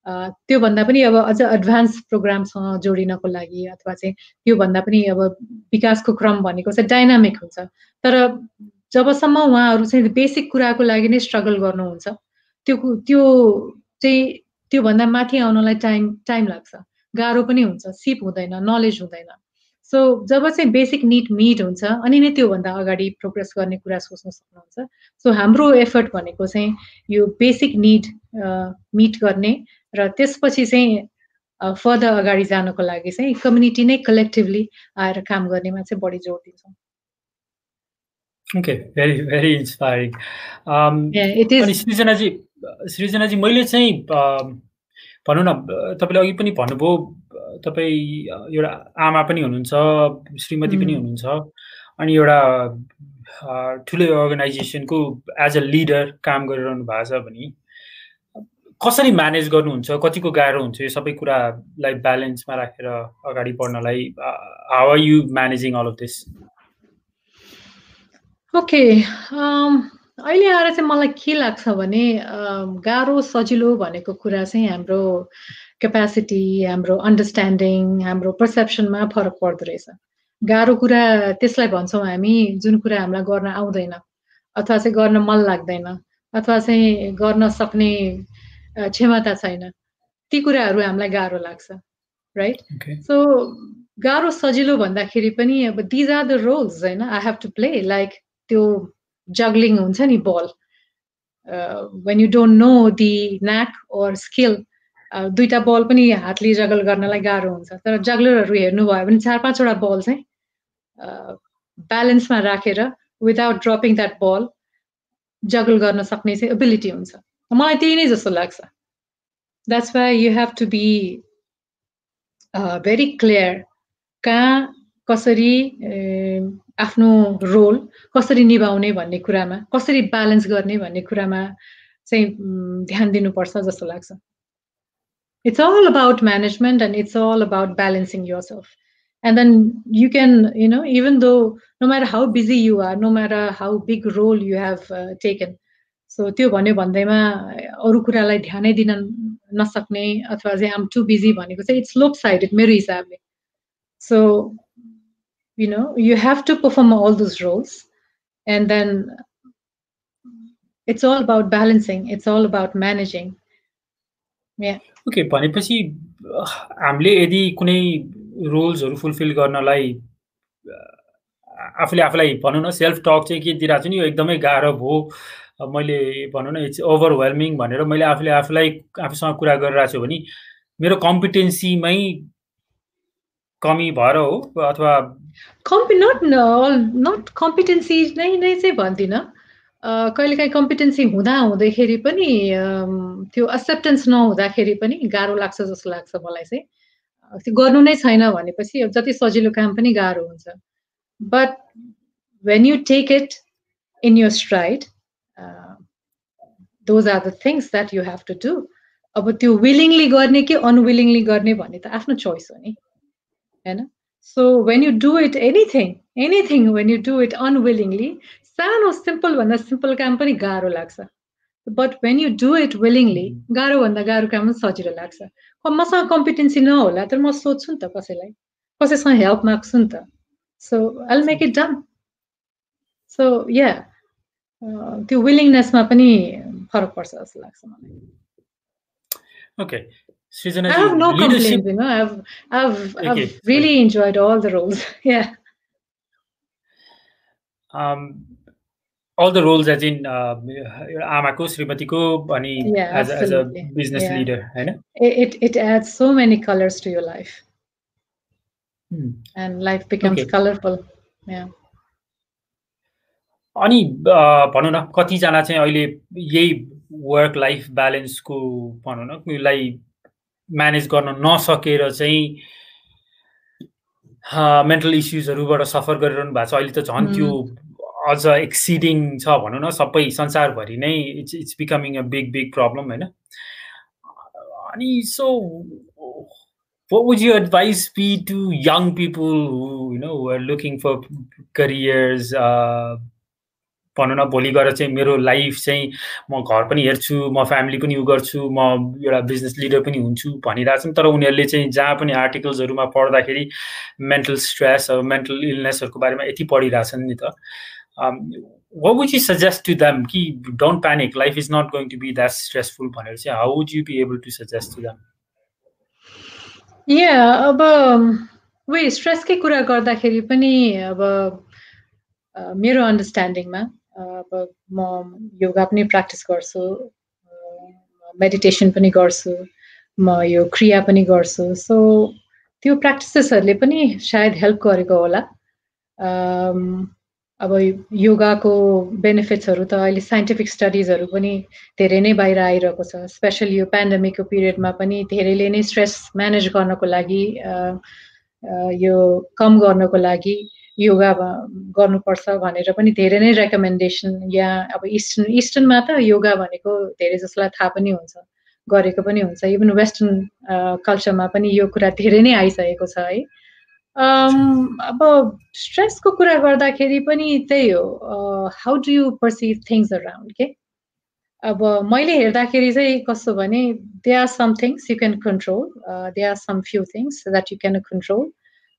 त्योभन्दा पनि अब अझ एडभान्स प्रोग्रामसँग जोडिनको लागि अथवा चाहिँ त्योभन्दा पनि अब विकासको क्रम भनेको चाहिँ डाइनामिक हुन्छ। तर जबसम्म उहाँहरू चाहिँ बेसिक कुराको लागि नै स्ट्रगल गर्नुहुन्छ त्यो त्यो चाहिँ त्योभन्दा माथि आउनलाई टाइम टाइम लाग्छ। गाह्रो पनि हुन्छ सिप हुँदैन नलेज हुँदैन। सो जब चाहिँ बेसिक निड मिट हुन्छ अनि नै त्योभन्दा अगाडि प्रोग्रेस गर्ने कुरा सोच्न सक्नुहुन्छ। सो हाम्रो एफर्ट भनेको चाहिँ यो बेसिक निड मिट गर्ने र त्यसपछि चाहिँ फर्दर अगाडि जानको लागि चाहिँ कम्युनिटी नै कलेक्टिभली आएर काम गर्नेमा चाहिँ बढी जोड दिन्छौँ। Okay very very inspiring Srijana ji Srijana ji मैले चाहिँ भनौँ न तपाईँले अघि पनि भन्नुभयो तपाईँ एउटा आमा पनि हुनुहुन्छ श्रीमती पनि हुनुहुन्छ अनि एउटा ठुलो अर्गनाइजेसनको एज अ लिडर काम गरिरहनु भएको छ भने कसरी म्यानेज गर्नुहुन्छ कतिको गाह्रो हुन्छ यो सबै कुरालाई ब्यालेन्समा राखेर अगाडि बढ्नलाई how are you managing all of this okay अहिले आएर चाहिँ मलाई के लाग्छ भने गाह्रो सजिलो भनेको कुरा चाहिँ हाम्रो क्यापेसिटी हाम्रो अन्डरस्ट्यान्डिङ हाम्रो पर्सेप्सनमा फरक पर्दो रहेछ। गाह्रो कुरा त्यसलाई भन्छौँ हामी जुन कुरा हामीलाई गर्न आउँदैन अथवा चाहिँ गर्न मन लाग्दैन अथवा चाहिँ गर्न सक्ने क्षमता छैन ती कुराहरू हामीलाई गाह्रो लाग्छ राइट सो गाह्रो सजिलो भन्दाखेरि पनि अब दिज आर द रोल्स होइन? I have to play like त्यो जग्लिङ हुन्छ नि ball when you don't know the knack or skill दुईवटा बल पनि हातले जगल गर्नलाई गाह्रो हुन्छ। तर जग्लरहरू हेर्नुभयो भने चार पाँचवटा बल चाहिँ ब्यालेन्समा राखेर without dropping that ball juggle गर्न सक्ने चाहिँ एबिलिटी हुन्छ। मलाई त्यही नै जस्तो लाग्छ। That's why you have to be very clear कहाँ कसरी आफ्नो रोल कसरी निभाउने भन्ने कुरामा कसरी ब्यालेन्स गर्ने भन्ने कुरामा चाहिँ ध्यान दिनुपर्छ जस्तो लाग्छ it's all about management and it's all about balancing yourself and then you can you know even though no matter how busy you are no matter how big role you have uh, taken त्यो भन्यो भन्दैमा अरू कुरालाई ध्यानै दिन नसक्ने अथवा चाहिँ आम टु बिजी भनेको चाहिँ इट्स लोप साइडेड मेरो हिसाबले so you know you have to perform all those roles. And then it's all about balancing. It's all about managing. Yeah. Okay भनेपछि हामीले यदि कुनै रोल्सहरू फुलफिल गर्नलाई आफूले आफूलाई भनौँ न सेल्फ टक चाहिँ के दिइरहेको छु नि यो एकदमै गाह्रो भयो। मैले भनौँ न इट्स ओभरवेल्मिङ भनेर मैले आफूले आफूलाई आफूसँग कुरा गरिरहेको छु भने मेरो कम्पिटेन्सीमै कमी भएर हो अथवा कम्पि नट नट कम्पिटेन्सी नै नै चाहिँ भन्दिनँ। कहिलेकाहीँ कम्पिटेन्सी हुँदा हुँदैखेरि पनि त्यो एक्सेप्टेन्स नहुँदाखेरि पनि गाह्रो लाग्छ जस्तो लाग्छ मलाई चाहिँ। त्यो गर्नु नै छैन भनेपछि जति सजिलो काम पनि गाह्रो हुन्छ। But when you take it in your stride those are the things that you have to do अब त्यो विलिङली गर्ने कि अनविलिङली गर्ने भन्ने त आफ्नो चोइस हो नि। होइन? So when you do it anything anything when you do it unwillingly सानो सिम्पल भन्दा सिम्पल काम पनि गाह्रो लाग्छ but when you do it willingly गाह्रोभन्दा गाह्रो काम पनि सजिलो लाग्छ मसँग कम्पिटेन्सी नहोला तर म सोध्छु नि त कसैलाई कसैसँग हेल्प माग्छु नि त so I make it done so yeah त्यो विलिङनेसमा पनि फरक पर्छ जस्तो लाग्छ मलाई Okay. I have no complaints, you know. I've I've I've really enjoyed all the roles. yeah. Um, all the roles as in uh, आमाको श्रीमतीको अनि yeah, as, as a business Yeah. leader होइन It, it it adds so many colors to your life, Hmm. and life becomes Okay. colorful. Yeah. अनि भनौँ न कतिजना चाहिँ अहिले यही वर्क लाइफ ब्यालेन्सको भनौँ न यसलाई म्यानेज गर्न नसकेर चाहिँ मेन्टल इस्युजहरूबाट सफर गरिरहनु भएको छ। अहिले त झन् त्यो अझ एक्सिडिङ छ भनौँ न सबै संसारभरि नै it's it's becoming a big big problem होइन? अनि so what would your advice be to young people who you know who are looking for careers uh, भनौँ न भोलि गएर चाहिँ मेरो लाइफ चाहिँ म घर पनि हेर्छु म फ्यामिली पनि उ गर्छु म एउटा बिजनेस लिडर पनि हुन्छु भनिरहेको छन्। तर उनीहरूले चाहिँ जहाँ पनि आर्टिकल्सहरूमा पढ्दाखेरि मेन्टल स्ट्रेस मेन्टल इलनेसहरूको बारेमा यति पढिरहेछन् नि त। what would you suggest to them कि don't panic life is not going to be that stressful भनेर चाहिँ how would you be able to suggest to them? Yeah, अब वे स्ट्रेसकै कुरा गर्दाखेरि पनि अब मेरो अन्डरस्ट्यान्डिङमा अब म योगा पनि प्र्याक्टिस गर्छु मेडिटेसन पनि गर्छु म यो क्रिया पनि गर्छु सो त्यो प्र्याक्टिसेसहरूले पनि सायद हेल्प गरेको होला। अब योगाको बेनिफिट्सहरू त अहिले साइन्टिफिक स्टडिजहरू पनि धेरै नै बाहिर आइरहेको छ स्पेसली यो पेन्डेमिकको पिरियडमा पनि धेरैले नै स्ट्रेस म्यानेज गर्नको लागि यो कम गर्नको लागि योगा गर्नुपर्छ भनेर पनि धेरै नै रेकमेन्डेसन या अब इस्टर्न इस्टर्नमा त योगा भनेको धेरै जसलाई थाहा पनि हुन्छ गरेको पनि हुन्छ। इभन वेस्टर्न कल्चरमा पनि यो कुरा धेरै नै आइसकेको छ है। अब स्ट्रेसको कुरा गर्दाखेरि पनि त्यही हो how do you perceive things around के अब मैले हेर्दाखेरि चाहिँ कस्तो भने they are some things you can control they are some few things that you can control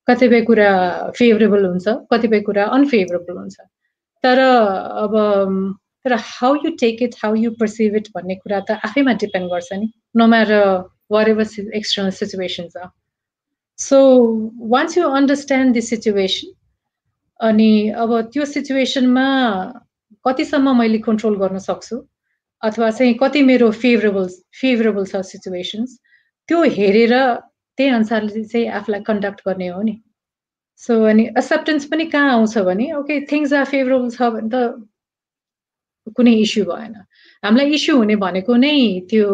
कतिपय कुरा फेभरेबल हुन्छ कतिपय कुरा अनफेभरेबल हुन्छ। तर अब तर how you take it how you perceive it भन्ने कुरा त आफैमा डिपेन्ड गर्छ नि no matter what ever external situation छ so once you understand this situation अनि अब त्यो सिचुएसनमा कतिसम्म मैले कन्ट्रोल गर्न सक्छु अथवा चाहिँ कति मेरो फेभरेबल फेभरेबल छ सिचुएसन्स त्यो हेरेर त्यही अनुसारले चाहिँ आफूलाई कन्डक्ट गर्ने हो नि। सो अनि एक्सेप्टेन्स पनि कहाँ आउँछ भने ओके थिङ्स आर फेभरेबल छ भने त कुनै इस्यु भएन। हामीलाई इस्यु हुने भनेको नै त्यो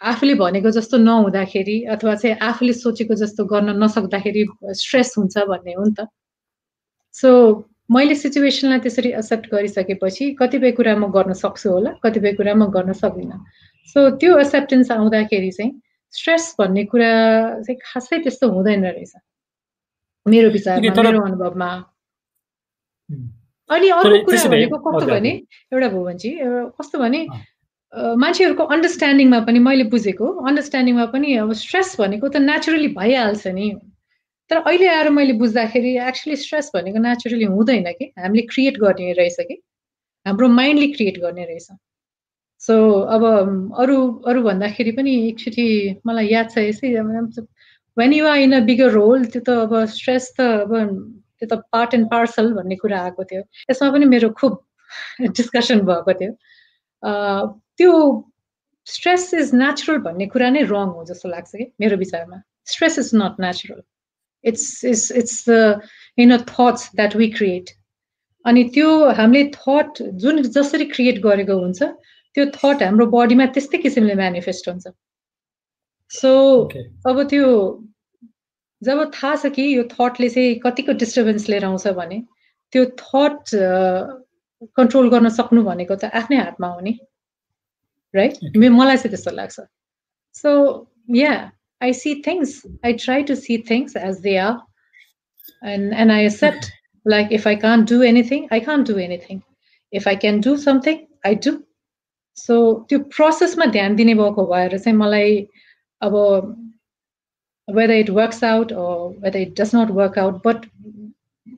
आफूले भनेको जस्तो नहुँदाखेरि अथवा चाहिँ आफूले सोचेको जस्तो गर्न नसक्दाखेरि स्ट्रेस हुन्छ भन्ने हो नि त। सो मैले सिचुएसनलाई त्यसरी एक्सेप्ट गरिसकेपछि कतिपय कुरा म गर्न सक्छु होला कतिपय कुरा म गर्न सक्दिनँ। सो त्यो एक्सेप्टेन्स आउँदाखेरि चाहिँ स्ट्रेस भन्ने कुरा चाहिँ खासै त्यस्तो हुँदैन रहेछ। मेरो विचारमा मेरो अनुभवमा। अनि अर्को कुरा भनेको कस्तो भने एउटा भुवनजी कस्तो भने मान्छेहरूको अन्डरस्ट्यान्डिङमा पनि मैले बुझेको अन्डरस्ट्यान्डिङमा पनि अब स्ट्रेस भनेको त नेचुरली भइहाल्छ नि। तर अहिले आएर मैले बुझ्दाखेरि एक्चुली स्ट्रेस भनेको नेचुरली हुँदैन कि। हामीले क्रिएट गर्ने रहेछ कि। हाम्रो माइन्डले क्रिएट गर्ने रहेछ। सो अब अरू अरू भन्दाखेरि पनि एकचोटि मलाई याद छ यसै when you are in a bigger role त्यो त अब स्ट्रेस त अब त्यो त पार्ट एन्ड पार्सल भन्ने कुरा आएको थियो। यसमा पनि मेरो खुब डिस्कसन भएको थियो। त्यो स्ट्रेस इज नेचुरल भन्ने कुरा नै रङ हो जस्तो लाग्छ कि मेरो विचारमा। Stress is not natural it's it's it's in a thoughts that we create अनि त्यो हामीले थट जुन जसरी क्रिएट गरेको हुन्छ त्यो थट हाम्रो बडीमा त्यस्तै किसिमले मेनिफेस्ट हुन्छ सो अब त्यो जब थाहा छ कि यो थटले चाहिँ कतिको डिस्टर्बेन्स लिएर आउँछ भने त्यो थट कन्ट्रोल गर्न सक्नु भनेको त आफ्नै हातमा हो नि राइट मलाई चाहिँ त्यस्तो लाग्छ so yeah I see things. I try to see things as they are, and and I accept. Like if I can't do anything, I can't do anything. If I can do something, I do. So त्यो प्रोसेसमा ध्यान दिने भएको भएर चाहिँ मलाई अब whether it works out or whether it does not work out, but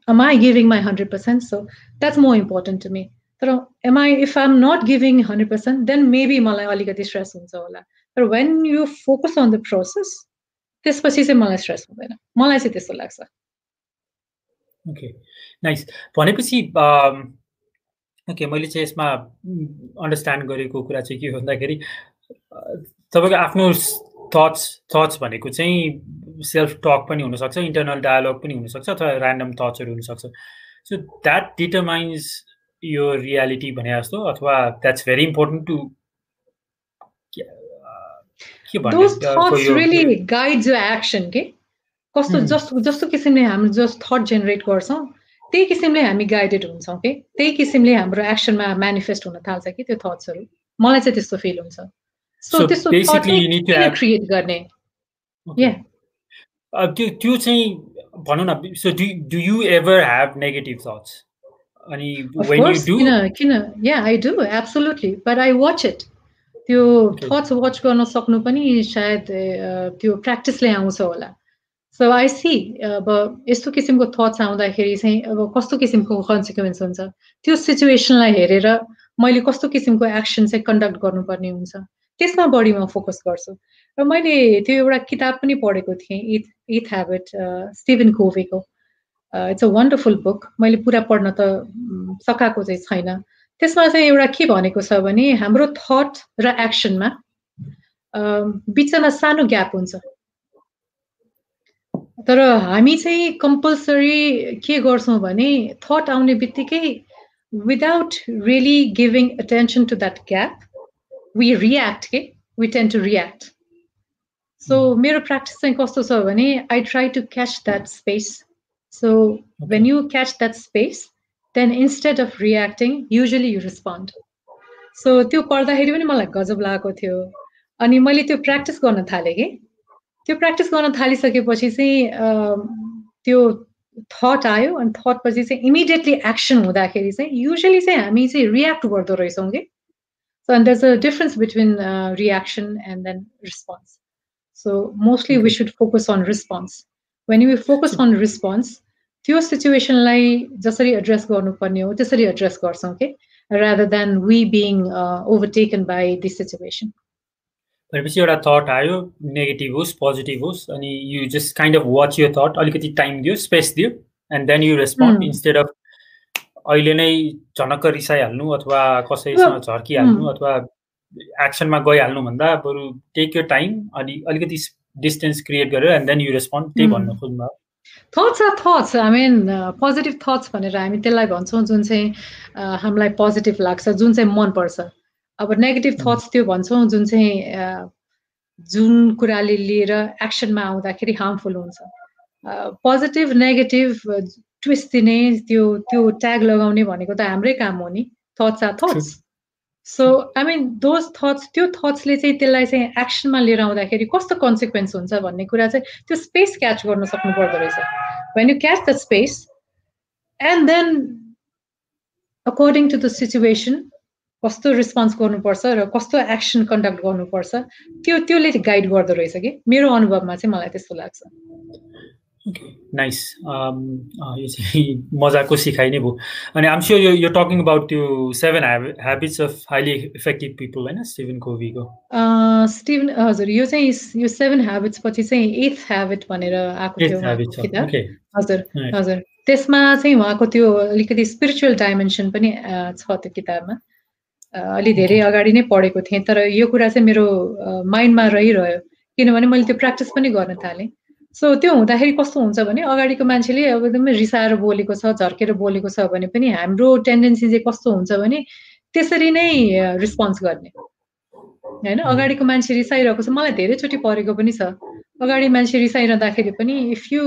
am I giving my 100%? So that's more important to me. तर am I, if I'm not giving 100%, then maybe मलाई अलिकति स्ट्रेस हुन्छ होला तर when you focus on the process त्यसपछि चाहिँ मलाई स्ट्रेस हुँदैन मलाई चाहिँ त्यस्तो लाग्छ ओके नाइस भनेपछि ओके मैले चाहिँ यसमा अन्डरस्ट्यान्ड गरेको कुरा चाहिँ के हो भन्दाखेरि तपाईँको आफ्नो थट्स थट्स भनेको चाहिँ सेल्फ टक पनि हुनसक्छ इन्टरनल डायलग पनि हुनसक्छ अथवा ऱ्यान्डम थट्सहरू हुनसक्छ। सो द्याट डिटरमाइन्स यो रियालिटी भने जस्तो अथवा द्याट्स भेरी इम्पोर्टेन्ट टु के कस्तो जस्तो जस्तो किसिमले हामी जस्ट थट जेनेरेट गर्छौँ। त्यही किसिमले हामी गाइडेड हुन्छौँ कि? त्यही किसिमले हाम्रो एक्सनमा मेनिफेस्ट हुन थाल्छ कि त्यो थट्सहरू मलाई चाहिँ त्यस्तो फिल हुन्छ। सो त्यस्तो क्रिएट गर्ने? त्यो त्यो चाहिँ भनौँ न so do you ever have negative thoughts अनि किन किन? या I do absolutely but I watch it त्यो थट्स वाच गर्न सक्नु पनि सायद त्यो प्र्याक्टिसले आउँछ होला। सो आई सी अब यस्तो किसिमको थट्स आउँदाखेरि चाहिँ अब कस्तो किसिमको कन्सिक्वेन्स हुन्छ? त्यो सिचुएसनलाई हेरेर मैले कस्तो किसिमको एक्सन चाहिँ कन्डक्ट गर्नुपर्ने हुन्छ? त्यसमा बढी म फोकस गर्छु। र मैले त्यो एउटा किताब पनि पढेको थिएँ इथ इथ ह्याबिट स्टिभन कोभेको इट्स अ वन्डरफुल बुक मैले पुरा पढ्न त सकाएको चाहिँ छैन। त्यसमा चाहिँ एउटा के भनेको छ भने हाम्रो थट र एक्सनमा बिचमा सानो ग्याप हुन्छ। तर हामी चाहिँ कम्पलसरी के गर्छौँ भने थट आउने बित्तिकै without really giving attention to that gap we react के we tend to react so मेरो प्र्याक्टिस चाहिँ कस्तो छ भने I try to catch that space so when you catch that space then instead of reacting usually you respond so त्यो पढ्दाखेरि पनि मलाई गजब लागेको थियो। अनि मैले त्यो प्र्याक्टिस गर्न थालेँ कि। त्यो प्र्याक्टिस गर्न थालिसकेपछि चाहिँ त्यो थट आयो अनि थट पछि चाहिँ इमिडिएटली एक्सन हुँदाखेरि चाहिँ युजली चाहिँ हामी चाहिँ रियाक्ट गर्दो रहेछौँ कि। So and there's a difference between reaction and then response so mostly we should focus on response when you focus on response त्यो सिचुएसनलाई जसरी एड्रेस गर्नुपर्ने हो त्यसरी एड्रेस गर्छौँ कि rather than we being uh, overtaken by the situation. भनेपछि एउटा थट आयो नेगेटिभ होस् पोजिटिभ होस् अनि you just kind of watch यो थट अलिकति टाइम दियो स्पेस दियो and then you respond instead of अहिले नै झनक्क रिसाइहाल्नु अथवा कसैसँग झर्किहाल्नु अथवा एक्सनमा गइहाल्नु भन्दा बरु टेक यो टाइम अनि अलिकति डिस्टेन्स क्रिएट गरेर एन्ड देन यु रेस्पोन्ड त्यही भन्नु खोज्नु thoughts are thoughts I mean positive thoughts भनेर हामी त्यसलाई भन्छौँ जुन चाहिँ हामीलाई पोजिटिभ लाग्छ जुन चाहिँ मनपर्छ अब नेगेटिभ थट्स त्यो भन्छौँ जुन चाहिँ जुन कुराले लिएर एक्सनमा आउँदाखेरि हार्मफुल हुन्छ। पोजिटिभ नेगेटिभ ट्विस्ट दिने त्यो त्यो ट्याग लगाउने भनेको त हाम्रै काम हो नि। Thoughts are thoughts so I mean those thoughts त्यो थट्सले चाहिँ त्यसलाई चाहिँ एक्सनमा लिएर आउँदाखेरि कस्तो कन्सिक्वेन्स हुन्छ भन्ने कुरा चाहिँ त्यो स्पेस क्याच गर्न सक्नु पर्दो रहेछ। When you catch the space and then according to the situation कस्तो रिस्पोन्स गर्नुपर्छ र कस्तो एक्सन कन्डक्ट गर्नुपर्छ त्यो त्यसले गाइड गर्दो रहेछ कि? मेरो अनुभवमा चाहिँ मलाई त्यस्तो लाग्छ। नाइस um, यो चाहिँ मजाको सिकाइ नै भयो। अनि आम स्योर यो यो टकिङ अबाउट त्यो seven habits of highly effective people होइन? स्टिभन कोभीको स्टिभन हजुर यो चाहिँ यो सेभेन ह्याबिट्स पछि चाहिँ एथ ह्याबिट भनेर आएको थियो हजुर हजुर। त्यसमा चाहिँ उहाँको त्यो अलिकति स्पिरिचुअल डाइमेन्सन पनि छ त्यो किताबमा। अलि धेरै अगाडि नै पढेको थिएँ तर यो कुरा चाहिँ मेरो माइन्डमा रहिरह्यो किनभने मैले त्यो प्र्याक्टिस पनि गर्न थालेँ। सो त्यो हुँदाखेरि कस्तो हुन्छ भने अगाडिको मान्छेले अब एकदमै रिसाएर बोलेको छ झर्केर बोलेको छ भने पनि हाम्रो टेन्डेन्सी चाहिँ कस्तो हुन्छ भने त्यसरी नै रिस्पोन्स गर्ने। होइन? अगाडिको मान्छे रिसाइरहेको छ। मलाई धेरैचोटि परेको पनि छ। अगाडि मान्छे रिसाइरहँदाखेरि पनि if you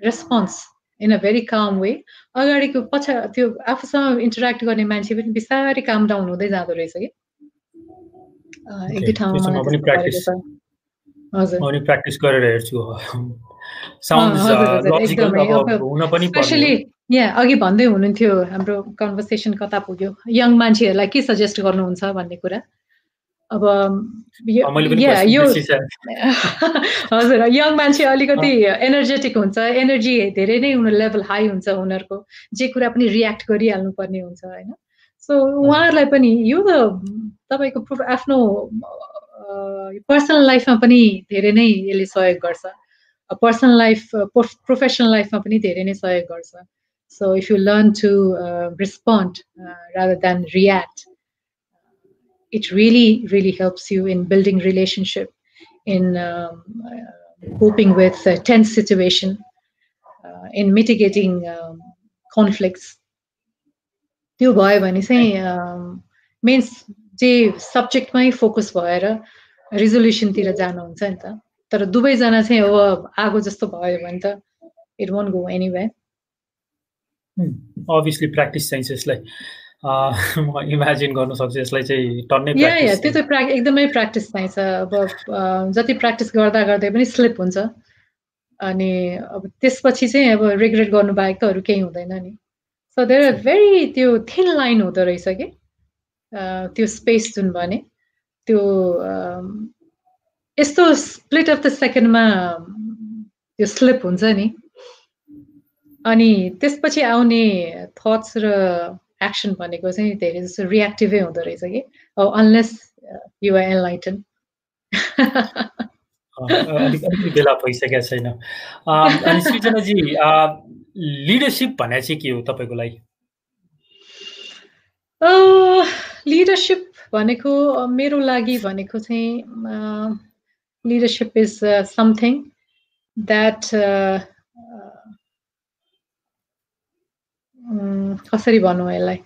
response in a very calm way अगाडिको पछा त्यो आफूसँग इन्टरेक्ट गर्ने मान्छे पनि बिस्तारै काम डाउन हुँदै जाँदो रहेछ कि? एक दुई ठाउँमा अनि प्र्याक्टिस गरेर हेर्छु। स्पेसली यहाँ अघि भन्दै हुनुहुन्थ्यो हाम्रो कन्भर्सेसन कता पुग्यो? यङ मान्छेहरूलाई के सजेस्ट गर्नुहुन्छ भन्ने कुरा? अब यो हजुर यङ मान्छे अलिकति एनर्जेटिक हुन्छ एनर्जी धेरै नै उनीहरू लेभल हाई हुन्छ उनीहरूको जे कुरा पनि रियाक्ट गरिहाल्नु पर्ने हुन्छ होइन? सो उहाँहरूलाई पनि यो तपाईँको आफ्नो पर्सनल लाइफमा पनि धेरै नै यसले सहयोग गर्छ। पर्सनल लाइफ प्रोफेसनल लाइफमा पनि धेरै नै सहयोग गर्छ। So if you learn to respond rather than react it really really helps you in building relationship in um, uh, coping with a tense situation uh, in mitigating um, conflicts त्यो भयो भने चाहिँ मेन जे सब्जेक्टमै फोकस भएर रिजोल्युसनतिर जानुहुन्छ नि त तर दुवैजना चाहिँ अब आगो जस्तो भयो भने त it won't go anyway obviously practice चाहिन्छ यसलाई म इमेजिन गर्नु सक्छु यसलाई चाहिँ टन्नै या या त्यो त प्र्या एकदमै प्र्याक्टिस चाहिन्छ। अब जति प्र्याक्टिस गर्दा गर्दै पनि स्लिप हुन्छ। अनि अब त्यसपछि चाहिँ अब रिग्रेट गर्नु बाहेक त अरू केही हुँदैन नि। सो देयर आर भेरी त्यो थिन लाइन हुँदो रहेछ कि त्यो स्पेस जुन भने त्यो यस्तो स्प्लिट अफ द सेकेन्डमा त्यो स्लिप हुन्छ नि। अनि त्यसपछि आउने थट्स र एक्सन भनेको चाहिँ धेरै जस्तो रियाक्टिभै हुँदो रहेछ कि? अनलेस युआर एनलाइटन बेला भइसकेको छैन। अनि सृजनाजी लिडरसिप भन्ने चाहिँ के हो तपाईँको लागि? लिडरसिप भनेको मेरो लागि भनेको चाहिँ लिडरसिप इज समथिङ द्याट कसरी भनौँ यसलाई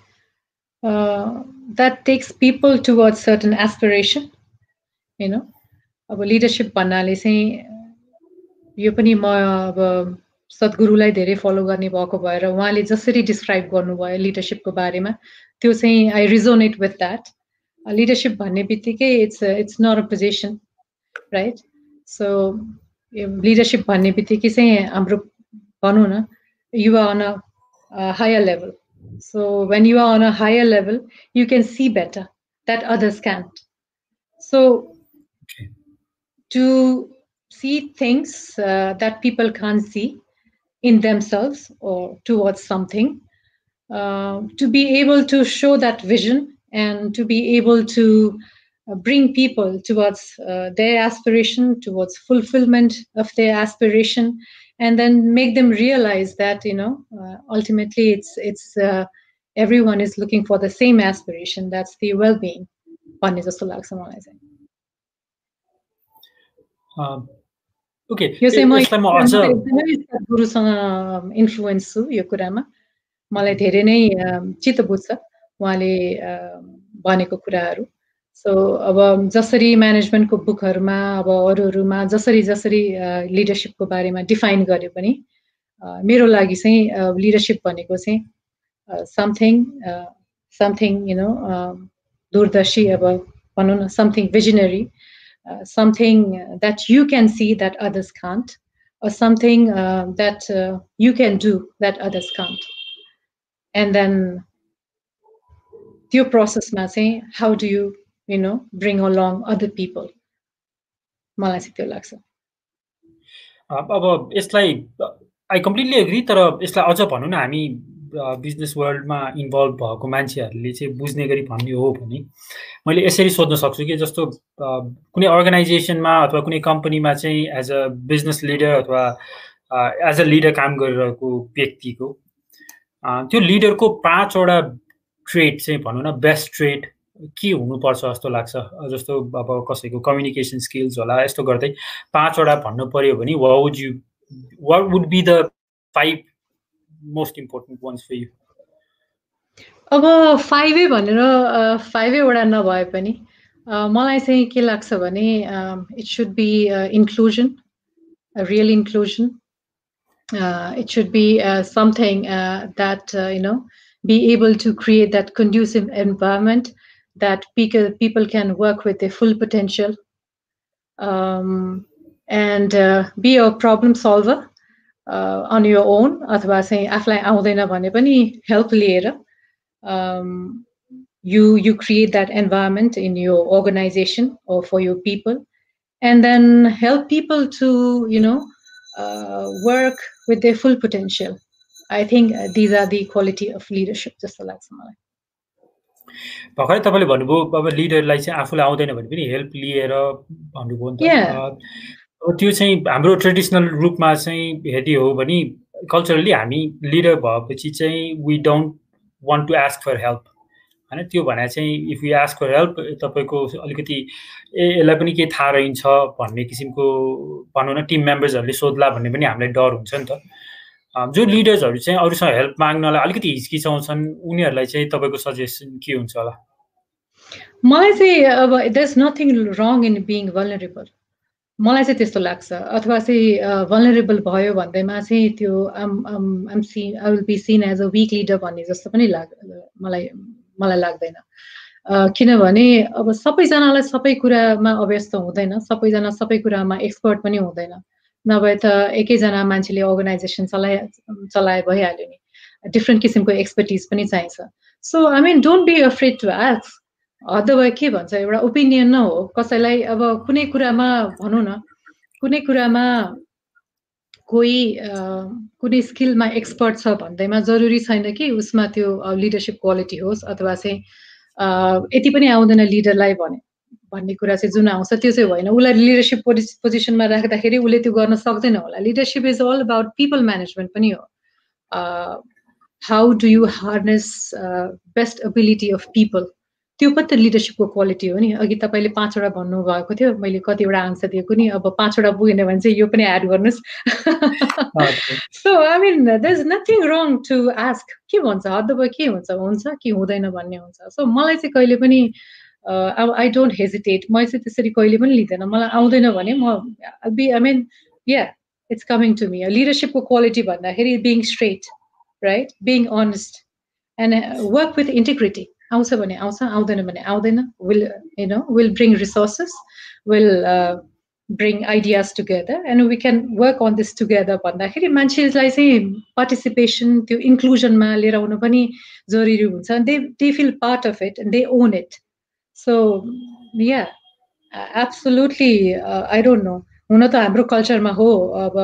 that takes people towards certain aspiration होइन अब लिडरसिप भन्नाले चाहिँ यो पनि म अब सद्गुरुलाई धेरै फलो गर्ने भएको भएर उहाँले जसरी डिस्क्राइब गर्नुभयो लिडरसिपको बारेमा त्यो चाहिँ I resonate with that leadership भन्ने बित्तिकै it's it's not a position right so leadership भन्ने बित्तिकै चाहिँ हाम्रो भनौँ न you're on a a higher level. So when you are on a higher level, you can see better that others can't. So okay. to see things uh, that people can't see in themselves or towards something, uh, to be able to show that vision and to be able to uh, bring people towards uh, their aspiration, towards fulfillment of their aspiration, and then make them realize that you know uh, ultimately it's it's everyone is looking for the same aspiration. That's the well-being. भन्ने जस्तो लाग्छ मलाई चाहिँ ओके यो चाहिँ म गुरुसँग इन्फ्लुएन्स छु यो कुरामा मलाई धेरै नै चित्त बुझ्छ उहाँले भनेको कुराहरू सो अब जसरी म्यानेजमेन्टको बुकहरूमा अब अरूहरूमा जसरी जसरी लिडरसिपको बारेमा डिफाइन गरे पनि मेरो लागि चाहिँ लिडरसिप भनेको चाहिँ समथिङ समथिङ यु नो दूरदर्शी अब भनौँ न something visionary something that you can see that others can't or something uh, that uh, you can do that others can't. And then your process saying how do you you know bring along other people. मलाई चाहिँ त्यो लाग्छ। अब यसलाई आई कम्प्लिटली एग्री तर यसलाई अझ भनौँ न हामी बिजनेस वर्ल्डमा इन्भल्भ भएको मान्छेहरूले चाहिँ बुझ्ने गरी भन्ने हो भने मैले यसरी सोध्न सक्छु कि जस्तो कुनै अर्गनाइजेसनमा अथवा कुनै कम्पनीमा चाहिँ एज अ बिजनेस लिडर अथवा एज अ लिडर काम गरिरहेको व्यक्तिको त्यो लिडरको पाँचवटा ट्रेड चाहिँ भनौँ न बेस्ट ट्रेड के हुनुपर्छ जस्तो लाग्छ? जस्तो अब कसैको कम्युनिकेसन स्किल्स होला यस्तो गर्दै पाँचवटा भन्नु पऱ्यो भने would you what would be the five most important ones for you अब फाइभै भनेर फाइभैवटा नभए पनि मलाई चाहिँ के लाग्छ भने it should be inclusion real inclusion it should be something that you know be able to create that conducive environment that people, people can work with their full potential um, and uh, be a problem solver uh, on your own अथवा चाहिँ आफूलाई आउँदैन भने पनि हेल्प लिएर you you create that environment in your organization or for your people and then help people to you know uh, work with their full potential i think these are the quality of leadership जस्तो लाग्छ मलाई भर्खरै तपाईँले भन्नुभयो अब लिडरलाई चाहिँ आफूलाई आउँदैन भने पनि हेल्प लिएर भन्नुभयो नि त। त्यो चाहिँ हाम्रो ट्रेडिसनल रूपमा चाहिँ हेर्ने हो भने कल्चरली हामी लिडर भएपछि चाहिँ we don't want to ask for help होइन त्यो भने चाहिँ if you ask for help तपाईँको अलिकति ए यसलाई पनि केही थाहा रहन्छ भन्ने किसिमको भनौँ न टिम मेम्बर्सहरूले सोध्ला भन्ने पनि हामीलाई डर हुन्छ नि त। जो लिडर्सहरू चाहिँ अरूसँग हेल्प माग्नलाई अलिकति हिचकिचाउँछन् उनीहरूलाई चाहिँ तपाईँको सजेसन के हुन्छ होला? मलाई चाहिँ अब there is nothing wrong in being vulnerable मलाई चाहिँ त्यस्तो लाग्छ। अथवा चाहिँ भलरेबल भयो भन्दैमा चाहिँ त्यो I'm I'm see I will be seen as a weak leader भन्ने जस्तो पनि लाग मलाई मलाई लाग्दैन। किनभने अब सबैजनालाई सबै कुरामा अभ्यस्त हुँदैन सबैजना सबै कुरामा एक्सपर्ट पनि हुँदैन। नभए त एकैजना मान्छेले अर्गनाइजेसन चलाए चलाए भइहाल्यो नि। डिफ्रेन्ट किसिमको एक्सपर्टिज पनि चाहिन्छ। So I mean don't be afraid to ask अथवा के भन्छ एउटा ओपिनियन न हो। कसैलाई अब कुनै कुरामा भनौँ न कुनै कुरामा कोही कुनै स्किलमा एक्सपर्ट छ भन्दैमा जरुरी छैन कि उसमा त्यो लिडरसिप क्वालिटी होस् अथवा चाहिँ यति पनि आउँदैन लिडरलाई भने। भन्ने कुरा चाहिँ जुन आउँछ त्यो चाहिँ होइन। उसलाई लिडरसिप पोजिसनमा राख्दाखेरि उसले त्यो गर्न सक्दैन होला। Leadership is all about people management पनि हो। How do you harness best ability of people त्यो पनि त लिडरसिपको क्वालिटी हो नि। अघि तपाईँले पाँचवटा भन्नुभएको थियो मैले कतिवटा आन्सर दिएको नि। अब पाँचवटा पुगेन भने चाहिँ यो पनि एड गर्नुहोस्। So I mean there is nothing wrong to ask के भन्छ? अथवा के हुन्छ? हुन्छ कि हुँदैन? भन्ने हुन्छ। सो मलाई चाहिँ कहिले पनि आई डोन्ट हेजिटेट म चाहिँ त्यसरी कहिले पनि लिँदैन मलाई आउँदैन भने म be I mean yeah it's coming to me लिडरसिपको quality भन्दाखेरि being straight right being honest and work with integrity आउँछ भने आउँछ आउँदैन भने आउँदैन will you know will bring resources will bring ideas together. And we can work on this together भन्दाखेरि मान्छेलाई चाहिँ पार्टिसिपेसन त्यो इन्क्लुजनमा लिएर आउनु पनि जरुरी हुन्छ they they feel part of it and they own it so yeah absolutely I don't know हुन त हाम्रो कल्चरमा हो अब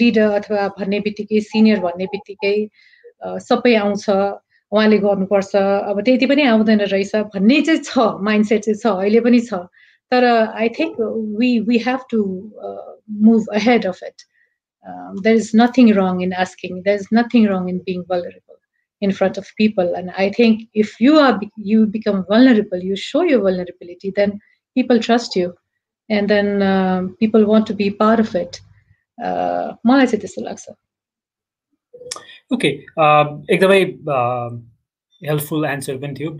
लिडर अथवा भन्ने बित्तिकै सिनियर भन्ने बित्तिकै सबै आउँछ उहाँले गर्नुपर्छ। अब त्यति पनि आउँदैन रहेछ। भन्ने चाहिँ छ माइन्डसेट चाहिँ छ अहिले पनि छ। तर I think we we have to move ahead of it there is nothing wrong in asking there is nothing wrong in being vulnerable. In front of people and i think if you are you become vulnerable you show your vulnerability then people trust you and then uh, people want to be part of it मलाई चाहिँ त्यस्तो लाग्छ ओके एकदमै हेल्पफुल एन्सर पनि थियो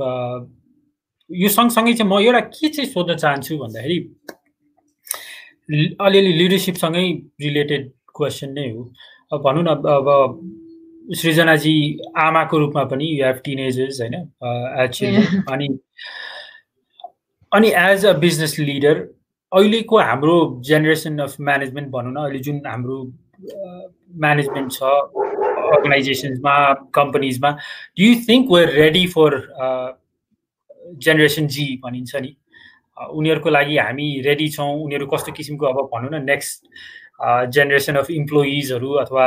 यो सँगसँगै चाहिँ म एउटा के चाहिँ सोध्न चाहन्छु भन्दाखेरि अलिअलि लिडरसिपसँगै रिलेटेड क्वेसन नै हो भनौँ न अब सृजनाजी आमाको रूपमा पनि यु हेभ टिनेजर्स होइन? अनि अनि एज अ बिजनेस लिडर अहिलेको हाम्रो जेनेरेसन अफ म्यानेजमेन्ट भनौँ न अहिले जुन हाम्रो म्यानेजमेन्ट छ अर्गनाइजेसन्समा कम्पनीजमा do you think we're ready for generation Z भनिन्छ नि? उनीहरूको लागि हामी रेडी छौँ। उनीहरू कस्तो किसिमको अब भनौँ न नेक्स्ट जेनेरेसन अफ इम्प्लोइजहरू अथवा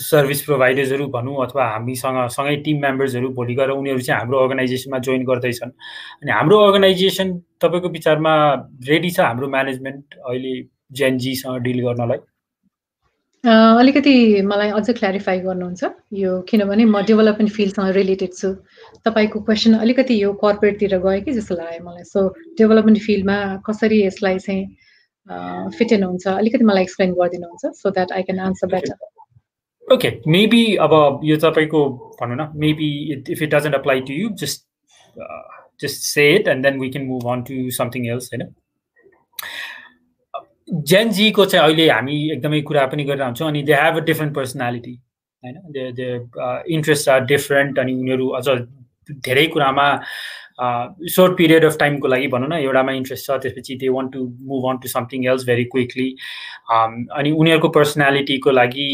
सर्भिस प्रोभाइडर्सहरू भनौँ अथवा हामीसँग सँगै टिम मेम्बर्सहरू भोलि गएर उनीहरू चाहिँ हाम्रो अर्गनाइजेसनमा जोइन गर्दैछन्। अनि हाम्रो अर्गनाइजेसन तपाईँको विचारमा रेडी छ हाम्रो म्यानेजमेन्ट अहिले जेनजीसँग डिल गर्नलाई? अलिकति मलाई अझ क्ल्यारिफाई गर्नुहुन्छ यो किनभने म डेभलपमेन्ट फिल्डसँग रिलेटेड छु। तपाईँको क्वेसन अलिकति यो कर्पोरेटतिर गयो कि जस्तो लाग्यो मलाई। सो डेभलपमेन्ट फिल्डमा कसरी यसलाई चाहिँ फिट इन हुन्छ? अलिकति मलाई एक्सप्लेन गरिदिनुहुन्छ so that I can answer better okay maybe अब यो तपाईँको भनौँ न maybe if it doesn't apply to you just just say it and then we can move on to something else होइन? जेनजीको चाहिँ अहिले हामी एकदमै कुरा पनि गरिरहन्छौँ अनि they have a different personality होइन? They they interest are different अनि उनीहरू अझ धेरै कुरामा सर्ट पिरियड अफ टाइमको लागि भनौँ न एउटामा इन्ट्रेस्ट छ त्यसपछि they want to move on to something else very quickly अनि उनीहरूको पर्सनालिटीको लागि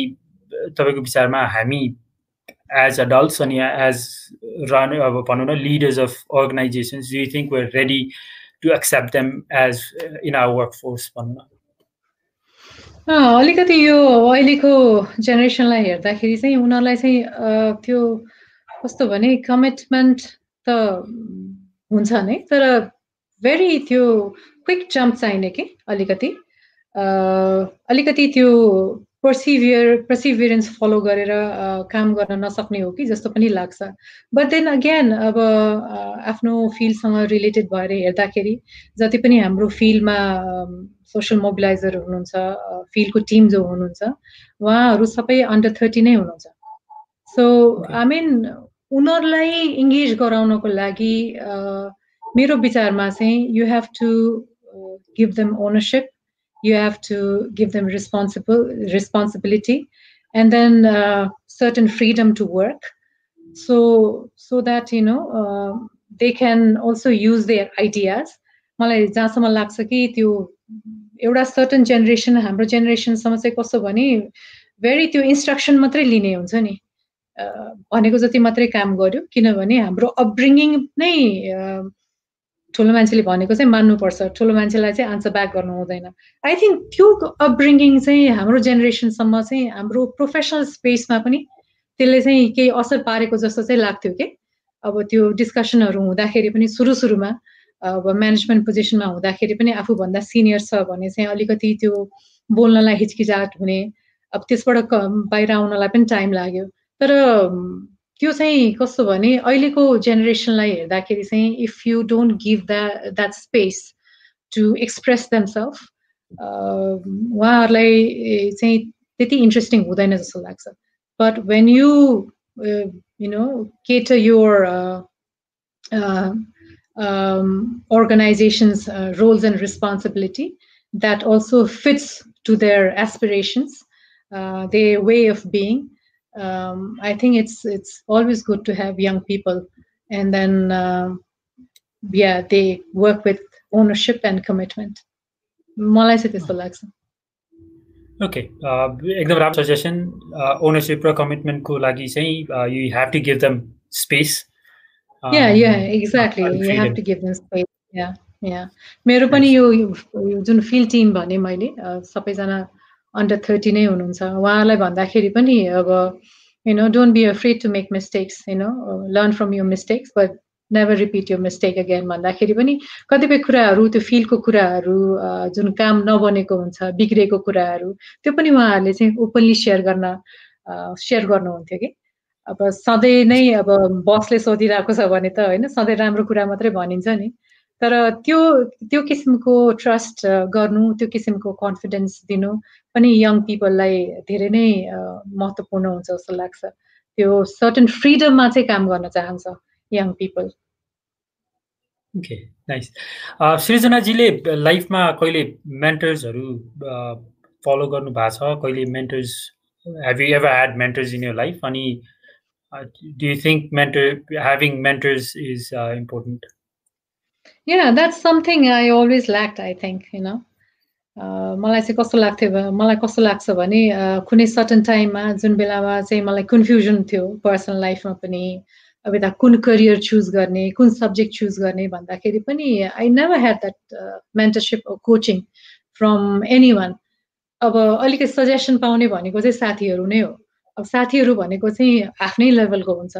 तपाईँको विचारमा हामी एज अडल्ट्स अनि एज रन अब भनौँ न leaders of organizations you think we're ready to accept them as in our work force भनौँ न? अलिकति यो अहिलेको जेनेरेसनलाई हेर्दाखेरि चाहिँ उनीहरूलाई चाहिँ त्यो कस्तो भने कमिटमेन्ट त हुन्छ नै तर भेरी त्यो क्विक जम्प चाहिने कि अलिकति? अलिकति त्यो पर्सिभियर पर्सिभियरेन्स फलो गरेर काम गर्न नसक्ने हो कि जस्तो पनि लाग्छ। बट देन अगेन अब आफ्नो फिल्डसँग रिलेटेड भएर हेर्दाखेरि जति पनि हाम्रो फिल्डमा सोसियल मोबिलाइजर हुनुहुन्छ फिल्डको टिम जो हुनुहुन्छ उहाँहरू सबै अन्डर थर्टी नै हुनुहुन्छ। सो आई मिन उनीहरूलाई इङ्गेज गराउनको लागि मेरो विचारमा चाहिँ you have to give them ownership you have to give them responsible responsibility and then uh, certain freedom to work so so that you know uh, they can also use their ideas मलाई जहाँसम्म लाग्छ कि त्यो एउटा सर्टन जेनेरेसन हाम्रो जेनेरेसनसम्म चाहिँ कस्तो भने भेरी त्यो इन्स्ट्रक्सन मात्रै लिने हुन्छ नि भनेको जति मात्रै काम गर्यो किनभने हाम्रो अपब्रिङ्गिङ नै ठुलो मान्छेले भनेको चाहिँ मान्नुपर्छ। ठुलो मान्छेलाई चाहिँ आन्सर ब्याक गर्नु हुँदैन। आई थिङ्क त्यो अपब्रिङ्गिङ चाहिँ हाम्रो जेनेरेसनसम्म चाहिँ हाम्रो प्रोफेसनल स्पेसमा पनि त्यसले चाहिँ केही असर पारेको जस्तो चाहिँ लाग्थ्यो कि? अब त्यो डिस्कसनहरू हुँदाखेरि पनि सुरु सुरुमा अब म्यानेजमेन्ट पोजिसनमा हुँदाखेरि पनि आफूभन्दा सिनियर छ भने चाहिँ अलिकति त्यो बोल्नलाई हिचकिचाट हुने अब त्यसबाट बाहिर आउनलाई पनि टाइम लाग्यो। तर त्यो चाहिँ कस्तो भने अहिलेको जेनेरेसनलाई हेर्दाखेरि चाहिँ if you don't give that that space to express themselves उहाँहरूलाई चाहिँ त्यति इन्ट्रेस्टिङ हुँदैन जस्तो लाग्छ। But when you you know cater your organizations uh, roles and responsibility that also fits to their aspirations uh, their way of being um, I think it's it's always good to have young people, and then uh, yeah, they work with ownership and commitment. मलाई चाहिँ त्यस्तो लाग्छ ओके एकदम राम्रो सजेसन ओनरसिप र कमिटमेन्टको लागि चाहिँ you have to give them space yeah yeah exactly you have to give them space yeah yeah मेरो पनि यो जुन फिल्ड टिम भने मैले सबैजना अन्डर थर्टी नै हुनुहुन्छ। उहाँलाई भन्दाखेरि पनि अब you know don't be afraid to make mistakes you know learn from your mistakes but never repeat यो मिस्टेक अगेन भन्दाखेरि पनि कतिपय कुराहरू त्यो फिल्डको कुराहरू जुन काम नबनेको हुन्छ बिग्रेको कुराहरू त्यो पनि उहाँहरूले चाहिँ ओपनली सेयर गर्न सेयर गर्नुहुन्थ्यो कि? अब सधैँ नै अब बसले सोधिरहेको छ भने त होइन सधैँ राम्रो कुरा मात्रै भनिन्छ नि। तर त्यो त्यो किसिमको ट्रस्ट गर्नु त्यो किसिमको कन्फिडेन्स दिनु पनि यङ पिपललाई धेरै नै महत्त्वपूर्ण हुन्छ जस्तो लाग्छ। त्यो सर्टन फ्रिडममा चाहिँ काम गर्न चाहन्छ young people. ओके नाइस सृजनाजीले लाइफमा कहिले मेन्टर्सहरू फलो गर्नु भएको छ? कहिले mentors have you ever had mentors in your life अनि do you think mentor having mentors is important Yeah, that's something I always lacked, I think, you know. मलाई चाहिँ कस्तो लाग्थ्यो मलाई कस्तो लाग्छ भने कुनै सर्टन टाइममा जुन बेलामा चाहिँ मलाई कन्फ्युजन थियो पर्सनल लाइफमा पनि अब यता कुन करियर चुज गर्ने कुन सब्जेक्ट चुज गर्ने भन्दाखेरि पनि I never had that mentorship coaching from anyone अब अलिकति सजेसन पाउने भनेको चाहिँ साथीहरू नै हो। अब साथीहरू भनेको चाहिँ आफ्नै लेभलको हुन्छ।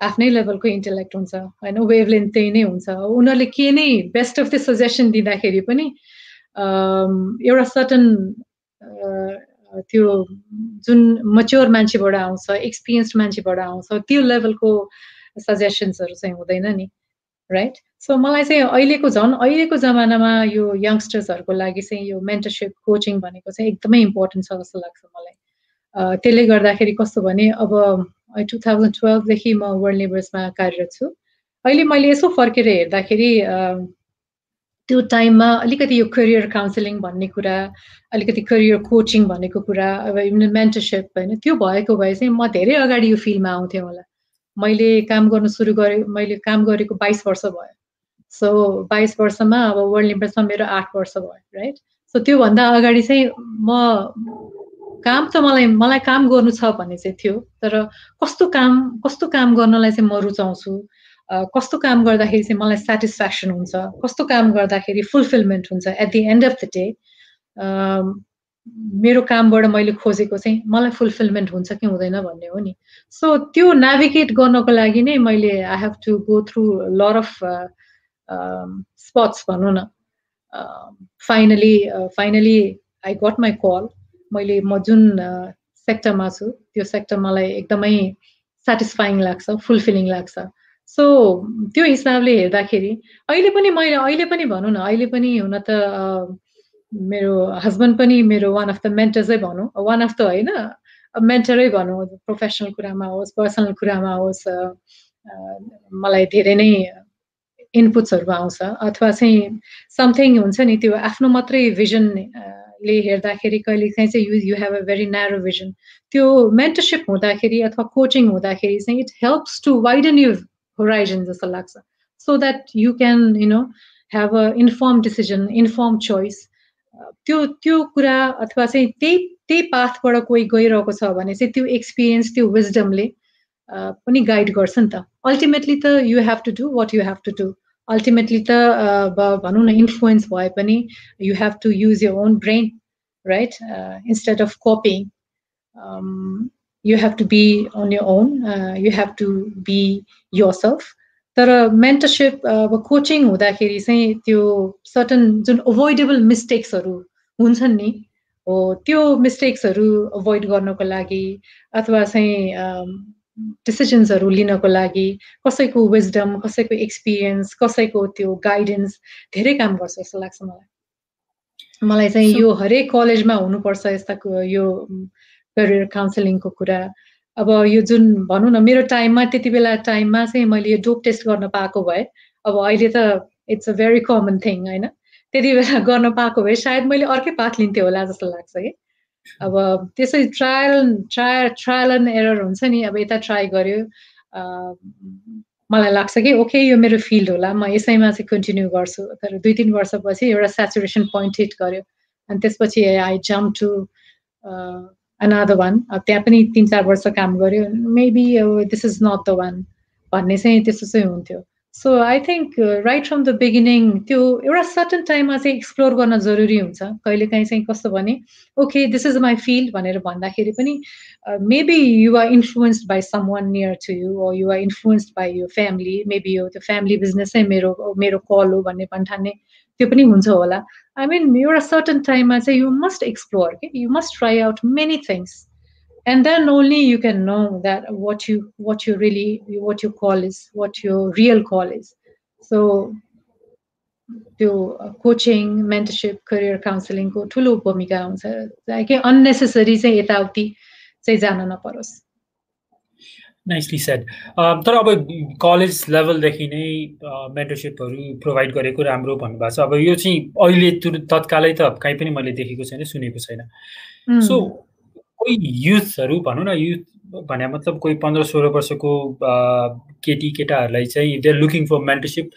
आफ्नै लेभलको इन्टेलेक्ट हुन्छ होइन? वेभलेन्थ त्यही नै हुन्छ। उनीहरूले के नै बेस्ट अफ द सजेसन दिँदाखेरि पनि एउटा सर्टन त्यो जुन मच्योर मान्छेबाट आउँछ एक्सपिरियन्स्ड मान्छेबाट आउँछ त्यो लेभलको सजेसन्सहरू चाहिँ हुँदैन नि राइट सो मलाई चाहिँ अहिलेको झन् अहिलेको जमानामा यो यङ्स्टर्सहरूको लागि चाहिँ यो मेन्टरसिप कोचिङ भनेको चाहिँ एकदमै इम्पोर्टेन्ट छ जस्तो लाग्छ मलाई। त्यसले गर्दाखेरि कस्तो भने अब टु थाउजन्ड टुवेल्भदेखि म वर्ल्ड लेबर्समा कार्यरत छु। अहिले मैले यसो फर्केर हेर्दाखेरि त्यो टाइममा अलिकति यो करियर काउन्सिलिङ भन्ने कुरा अलिकति करियर कोचिङ भनेको कुरा अब मेन्टरसिप होइन त्यो भएको भए चाहिँ म धेरै अगाडि यो फिल्डमा आउँथेँ होला। मैले काम गर्नु सुरु गरेँ मैले काम गरेको बाइस वर्ष भयो। सो बाइस वर्षमा अब वर्ल्ड लिम्पसमा मेरो आठ वर्ष भयो राइट सो त्योभन्दा अगाडि चाहिँ म काम त मलाई मलाई काम गर्नु छ भन्ने चाहिँ थियो तर कस्तो काम कस्तो काम गर्नलाई चाहिँ म रुचाउँछु? कस्तो काम गर्दाखेरि चाहिँ मलाई सेटिस्फ्याक्सन हुन्छ? कस्तो काम गर्दाखेरि फुलफिलमेन्ट हुन्छ at the end of the day मेरो कामबाट मैले खोजेको चाहिँ मलाई फुलफिलमेन्ट हुन्छ कि हुँदैन भन्ने हो नि। सो त्यो नेभिगेट गर्नको लागि नै मैले I have to go through lot of spots भनौँ न। Finally finally I got my call मैले म जुन सेक्टरमा छु त्यो सेक्टर मलाई एकदमै सेटिस्फाइङ लाग्छ फुलफिलिङ लाग्छ। सो त्यो हिसाबले हेर्दाखेरि अहिले पनि मैले अहिले पनि भनौँ न अहिले पनि हुन त मेरो हस्बेन्ड पनि मेरो वान अफ द मेन्टर्सै भनौँ वान अफ द होइन मेन्टरै भनौँ प्रोफेसनल कुरामा होस् पर्सनल कुरामा होस् मलाई धेरै नै इनपुट्सहरू आउँछ। अथवा चाहिँ समथिङ हुन्छ नि त्यो आफ्नो मात्रै भिजनले हेर्दाखेरि कहिले काहीँ चाहिँ you you have a very narrow vision त्यो मेन्टरसिप हुँदाखेरि अथवा कोचिङ हुँदाखेरि चाहिँ it helps to widen you horizon जस्तो लाग्छ। So that you can you know have a inform decision inform choice त्यो त्यो कुरा अथवा चाहिँ त्यही त्यही पाथबाट कोही गइरहेको छ भने चाहिँ त्यो एक्सपिरियन्स त्यो विजडमले पनि गाइड गर्छ नि त। अल्टिमेटली त you have to do what you have to do ultimately त भनौँ न इन्फ्लुएन्स भए पनि you have to use your own brain right instead of copying you have to be on your own you have to be your self तर मेन्टरसिप अब कोचिङ हुँदाखेरि चाहिँ त्यो सर्टन जुन अभोइडेबल मिस्टेक्सहरू हुन्छन् नि हो त्यो मिस्टेक्सहरू अभोइड गर्नको लागि अथवा चाहिँ डिसिजन्सहरू लिनको लागि कसैको विजडम कसैको एक्सपिरियन्स कसैको त्यो गाइडेन्स धेरै काम गर्छ जस्तो लाग्छ मलाई। मलाई चाहिँ यो हरेक कलेजमा हुनुपर्छ यस्ता यो करियर काउन्सिलिङको कुरा। अब यो जुन भनौँ न मेरो टाइममा त्यति बेला टाइममा चाहिँ मैले यो डोप टेस्ट गर्न पाएको भए अब अहिले त it's a very common thing होइन? त्यति बेला गर्न पाएको भए सायद मैले अर्कै पाथ लिन्थेँ होला जस्तो लाग्छ कि। अब त्यसै trial trial trial and error हुन्छ नि अब यता ट्राई गर्यो मलाई लाग्छ कि ओके यो मेरो फिल्ड होला म यसैमा चाहिँ कन्टिन्यू गर्छु। तर दुई तिन वर्षपछि एउटा सेचुरेसन पोइन्ट हिट गर्यो अनि त्यसपछि I jump to another one त्यहाँ पनि तिन चार वर्ष काम गऱ्यो। Maybe this is not the one भन्ने चाहिँ त्यस्तो चाहिँ हुन्थ्यो। So I think right from the beginning त्यो एउटा सर्टन टाइममा चाहिँ एक्सप्लोर गर्न जरुरी हुन्छ। कहिलेकाहीँ चाहिँ कस्तो भने okay this is my field भनेर भन्दाखेरि पनि maybe you are influenced by someone near to you you are influenced by यो फ्यामिली मेबी यो त्यो फ्यामिली बिजनेस चाहिँ मेरो मेरो कल हो भन्ने पनि ठान्ने त्यो पनि हुन्छ होला। आई मिन एउटा सर्टन टाइममा चाहिँ यु मस्ट एक्सप्लोर के you must try out many things and then only you can know that what you what you really what your call is what your real call is. So त्यो कोचिङ मेन्टरसिप करियर काउन्सिलिङको ठुलो भूमिका हुन्छ कि अन्नेसेसरी चाहिँ यताउति चाहिँ जान नपरोस् नाइसली सेड तर अब कलेज लेभलदेखि नै मेन्टरसिपहरू प्रोभाइड गरेको राम्रो भन्नुभएको छ। अब यो चाहिँ अहिले तत्कालै त कहीँ पनि मैले देखेको छैन सुनेको छैन। सो कोही युथहरू भनौँ न युथ भने मतलब कोही पन्ध्र सोह्र वर्षको केटी केटाहरूलाई चाहिँ they looking for mentorship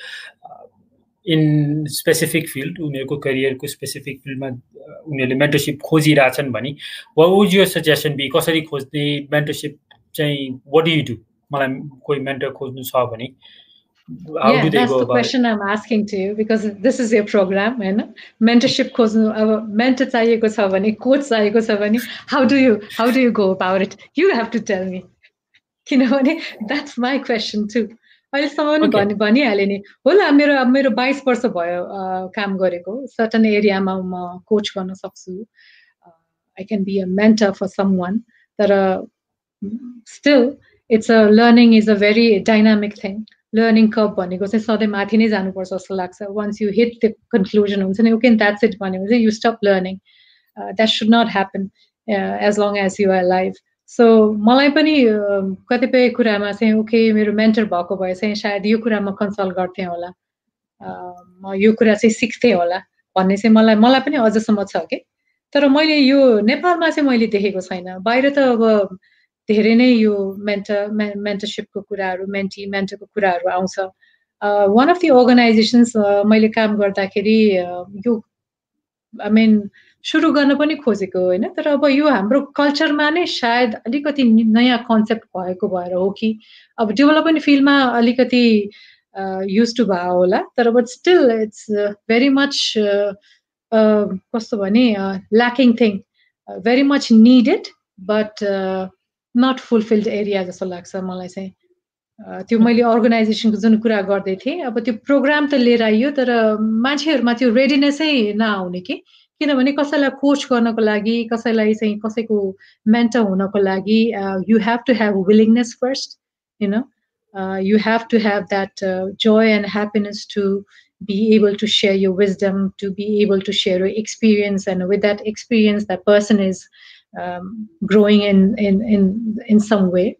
in specific field उनीहरूको करियरको स्पेसिफिक फिल्डमा उनीहरूले मेन्टरसिप खोजिरहेछन् भने वा वुज यो सजेसन बी कसरी खोज्ने मेन्टरसिप चाहिँ वाट यु डु मलाई कोही मेन्टर खोज्नु छ भने। yeah, that's the question I'm asking to you because this is your program, and mentorship खोज्नु अब mentor चाहिएको छ भने coach चाहिएको छ भने how do you how do you go about it? You have to tell me. किनभने that's my question too. अहिलेसम्म पनि भनि भनिहालेँ नि होला मेरो मेरो बाइस वर्ष भयो काम गरेको सर्टन एरियामा म कोच गर्न सक्छु I can be a mentor for someone तर still it's a learning is a very dynamic thing learning cup भनेको चाहिँ सधैँ माथि नै जानुपर्छ जस्तो लाग्छ। Once you hit the conclusion हुन्छ नि ओके द्याट्स इट भन्यो भने चाहिँ you stop learning that should not happen as long as you are life so मलाई पनि कतिपय कुरामा चाहिँ ओके मेरो मेन्टर भएको भए चाहिँ सायद यो कुरा म कन्सल्ट गर्थेँ होला। म यो कुरा चाहिँ सिक्थेँ होला भन्ने चाहिँ मलाई मलाई पनि अझसम्म छ कि? तर मैले यो नेपालमा चाहिँ मैले देखेको छैन। बाहिर त अब धेरै नै यो मेन्टर मे मेन्टरसिपको कुराहरू मेन्टी मेन्टरको कुराहरू आउँछ। वान अफ दि अर्गनाइजेसन्स मैले काम गर्दाखेरि यो आई मिन सुरु गर्न पनि खोजेको होइन तर अब यो हाम्रो कल्चरमा नै सायद अलिकति नयाँ कन्सेप्ट भएको भएर हो कि अब डेभलपमेन्ट फिल्डमा अलिकति युज टु भयो होला तर but still it's very much कस्तो भने lacking thing very much needed but not fulfilled area जस्तो लाग्छ मलाई चाहिँ। त्यो मैले अर्गनाइजेसनको जुन कुरा गर्दै थिएँ अब त्यो प्रोग्राम त लिएर आइयो तर मान्छेहरूमा त्यो रेडिनेसै नआउने कि? किनभने कसैलाई कोच गर्नको लागि कसैलाई चाहिँ कसैको मेन्टर हुनको लागि you have to have willingness first you know you have to have that joy and happiness to be able to share your wisdom, to be able to share your experience, and with that experience, that person is growing in in in in some way.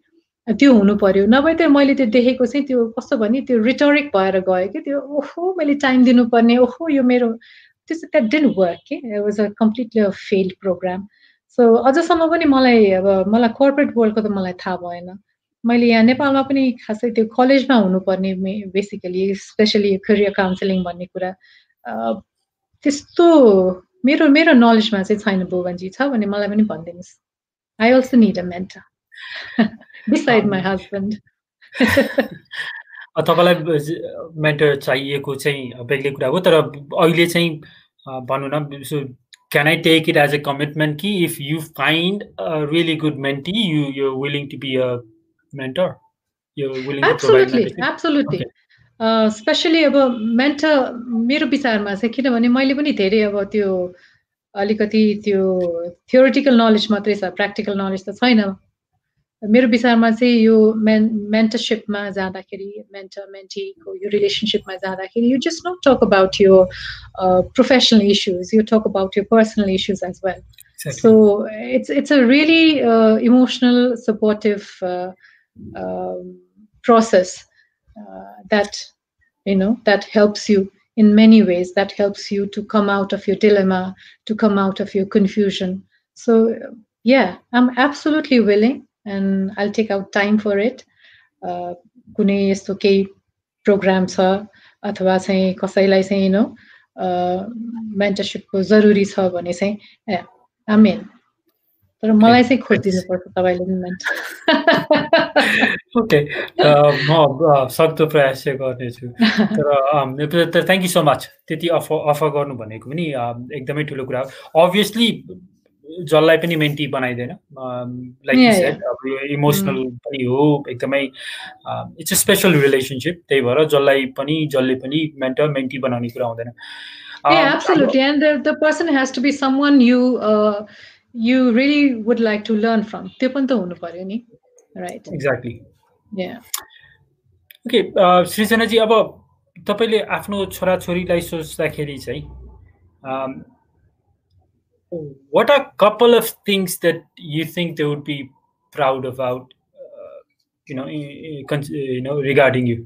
त्यो हुनु पर्यो नभए त्यो मैले त्यो देखेको चाहिँ त्यो कस्तो भने त्यो रिटोरिक भएर गयो कि त्यो ओहो मैले टाइम दिनुपर्ने। ओहो यो मेरो त्यो चाहिँ द्याट डेन्ट वर्क कि? Was a completely a failed program so अझसम्म पनि मलाई अब मलाई कर्पोरेट वर्ल्डको त मलाई थाहा भएन। मैले यहाँ नेपालमा पनि खासै त्यो कलेजमा हुनुपर्ने बेसिकली स्पेसली करियर काउन्सिलिङ भन्ने कुरा। त्यस्तो मेरो मेरो नलेजमा चाहिँ छैन बोगनजी छ भने मलाई पनि भनिदिनुहोस्। I also need a mentor beside my husband तपाईँलाई मेन्टर चाहिएको चाहिँ बेग्लै कुरा हो तर अहिले चाहिँ भनौँ न so can I take it as a commitment कि if you find really good mentee you you willing to be a mentor Absolutely, absolutely. Specially अब मेन्ट मेरो विचारमा चाहिँ किनभने मैले पनि धेरै अब त्यो अलिकति त्यो थियोरिटिकल नलेज मात्रै छ प्र्याक्टिकल नलेज त छैन। मेरो विचारमा चाहिँ यो मेन मेन्टरसिपमा जाँदाखेरि मेन्टर मेन्टीको यो रिलेसनसिपमा जाँदाखेरि you just not talk about your professional issues you talk about your personal issues as well so it's it's a really uh, emotional supportive uh, um, process uh, that you know that helps you in many ways that helps you to come out of your dilemma to come out of your confusion so yeah i'm absolutely willing and i'll take out time for it कुनै यस्तो केही प्रोग्राम छ अथवा चाहिँ कसैलाई चाहिँ नो मेन्टरसिपको जरुरी छ भने चाहिँ ए आमेन तर मलाई चाहिँ खोजिदिनुपर्छ तपाईँले मुभमेन्ट ओके म सक्दो प्रयास चाहिँ गर्नेछु तर थ्याङ्क यू सो मच त्यति अफर अफर गर्नु भनेको पनि एकदमै ठुलो कुरा हो. अभियसली जसलाई पनि मेन्टी बनाइदिएन लाइक अब यो इमोसनल पनि हो एकदमै इट्स अ स्पेसल रिलेसनसिप त्यही भएर जसलाई पनि जसले पनि मेन्टर मेन्टी बनाउने कुरा हुँदैन। Yeah, absolutely. And the, the person has to be someone you uh, you really would like to learn from. त्यो पनि त हुनु पर्यो नि right exactly Yeah. Okay Srijana ji अब तपाईँले आफ्नो छोराछोरीलाई सोच्दाखेरि चाहिँ what are a couple of things that you think they would be proud about uh, you know you know regarding you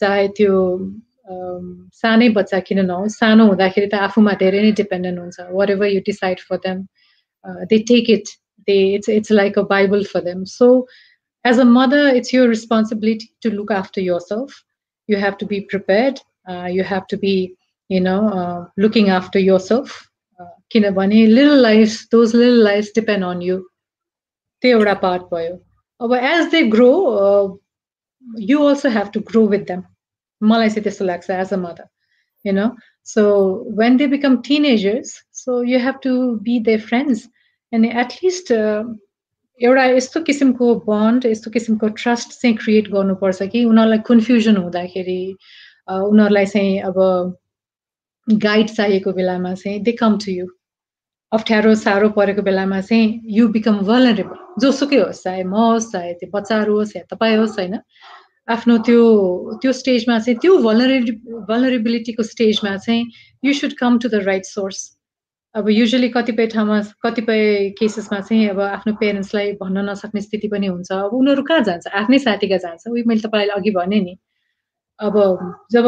चाहे त्यो सानै बच्चा किन नहोस् सानो हुँदाखेरि त आफूमा धेरै नै डिपेन्डेन्ट हुन्छ। Whatever you decide for them they take it they it's it's like a Bible for them so as a mother it's your responsibility to look after yourself. You have to be prepared. Uh, you have to be you know uh, looking after yourself. किनभने little life those little life depend on you त्यो एउटा पार्ट भयो। अब as they grow you also have to grow with them मलाई चाहिँ त्यस्तो लाग्छ as a mother you know so when they become teenagers so you have to be their friends अनि एटलिस्ट एउटा यस्तो किसिमको बन्ड यस्तो किसिमको ट्रस्ट चाहिँ क्रिएट गर्नुपर्छ कि उनीहरूलाई कन्फ्युजन हुँदाखेरि उनीहरूलाई चाहिँ अब गाइड चाहिएको बेलामा चाहिँ दे कम टु यु अप्ठ्यारो साह्रो परेको बेलामा चाहिँ यु बिकम भलरेबल जोसुकै होस् चाहे म होस् चाहे त्यो बच्चाहरू होस् या तपाईँ होस् होइन? आफ्नो त्यो त्यो स्टेजमा चाहिँ त्यो भलरेबि भलरेबिलिटीको स्टेजमा चाहिँ you should come to the right source अब युजली कतिपय ठाउँमा कतिपय केसेसमा चाहिँ अब आफ्नो पेरेन्ट्सलाई भन्न नसक्ने स्थिति पनि हुन्छ। अब उनीहरू कहाँ जान्छ? आफ्नै साथी कहाँ जान्छ। उयो मैले तपाईँलाई अघि भने नि। अब जब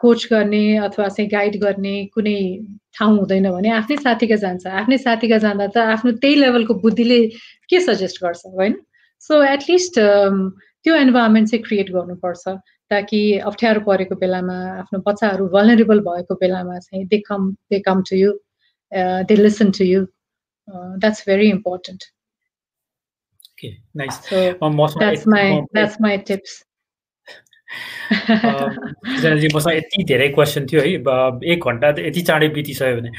कोच गर्ने अथवा चाहिँ गाइड गर्ने कुनै ठाउँ हुँदैन भने आफ्नै साथीका जान्छ। आफ्नै साथीका जाँदा त आफ्नो त्यही लेभलको बुद्धिले के सजेस्ट गर्छ होइन? सो एटलिस्ट त्यो इन्भाइरोमेन्ट चाहिँ क्रिएट गर्नुपर्छ ताकि अप्ठ्यारो परेको बेलामा आफ्नो बच्चाहरू भलरेबल भएको बेलामा चाहिँ they come they come to you they listen to you that's very important Okay, nice. So Um, that's यति- my म- that's my tips. सृजनाजी मसँग यति धेरै क्वेसन थियो है एक घन्टा यति चाँडै बितिसक्यो भने।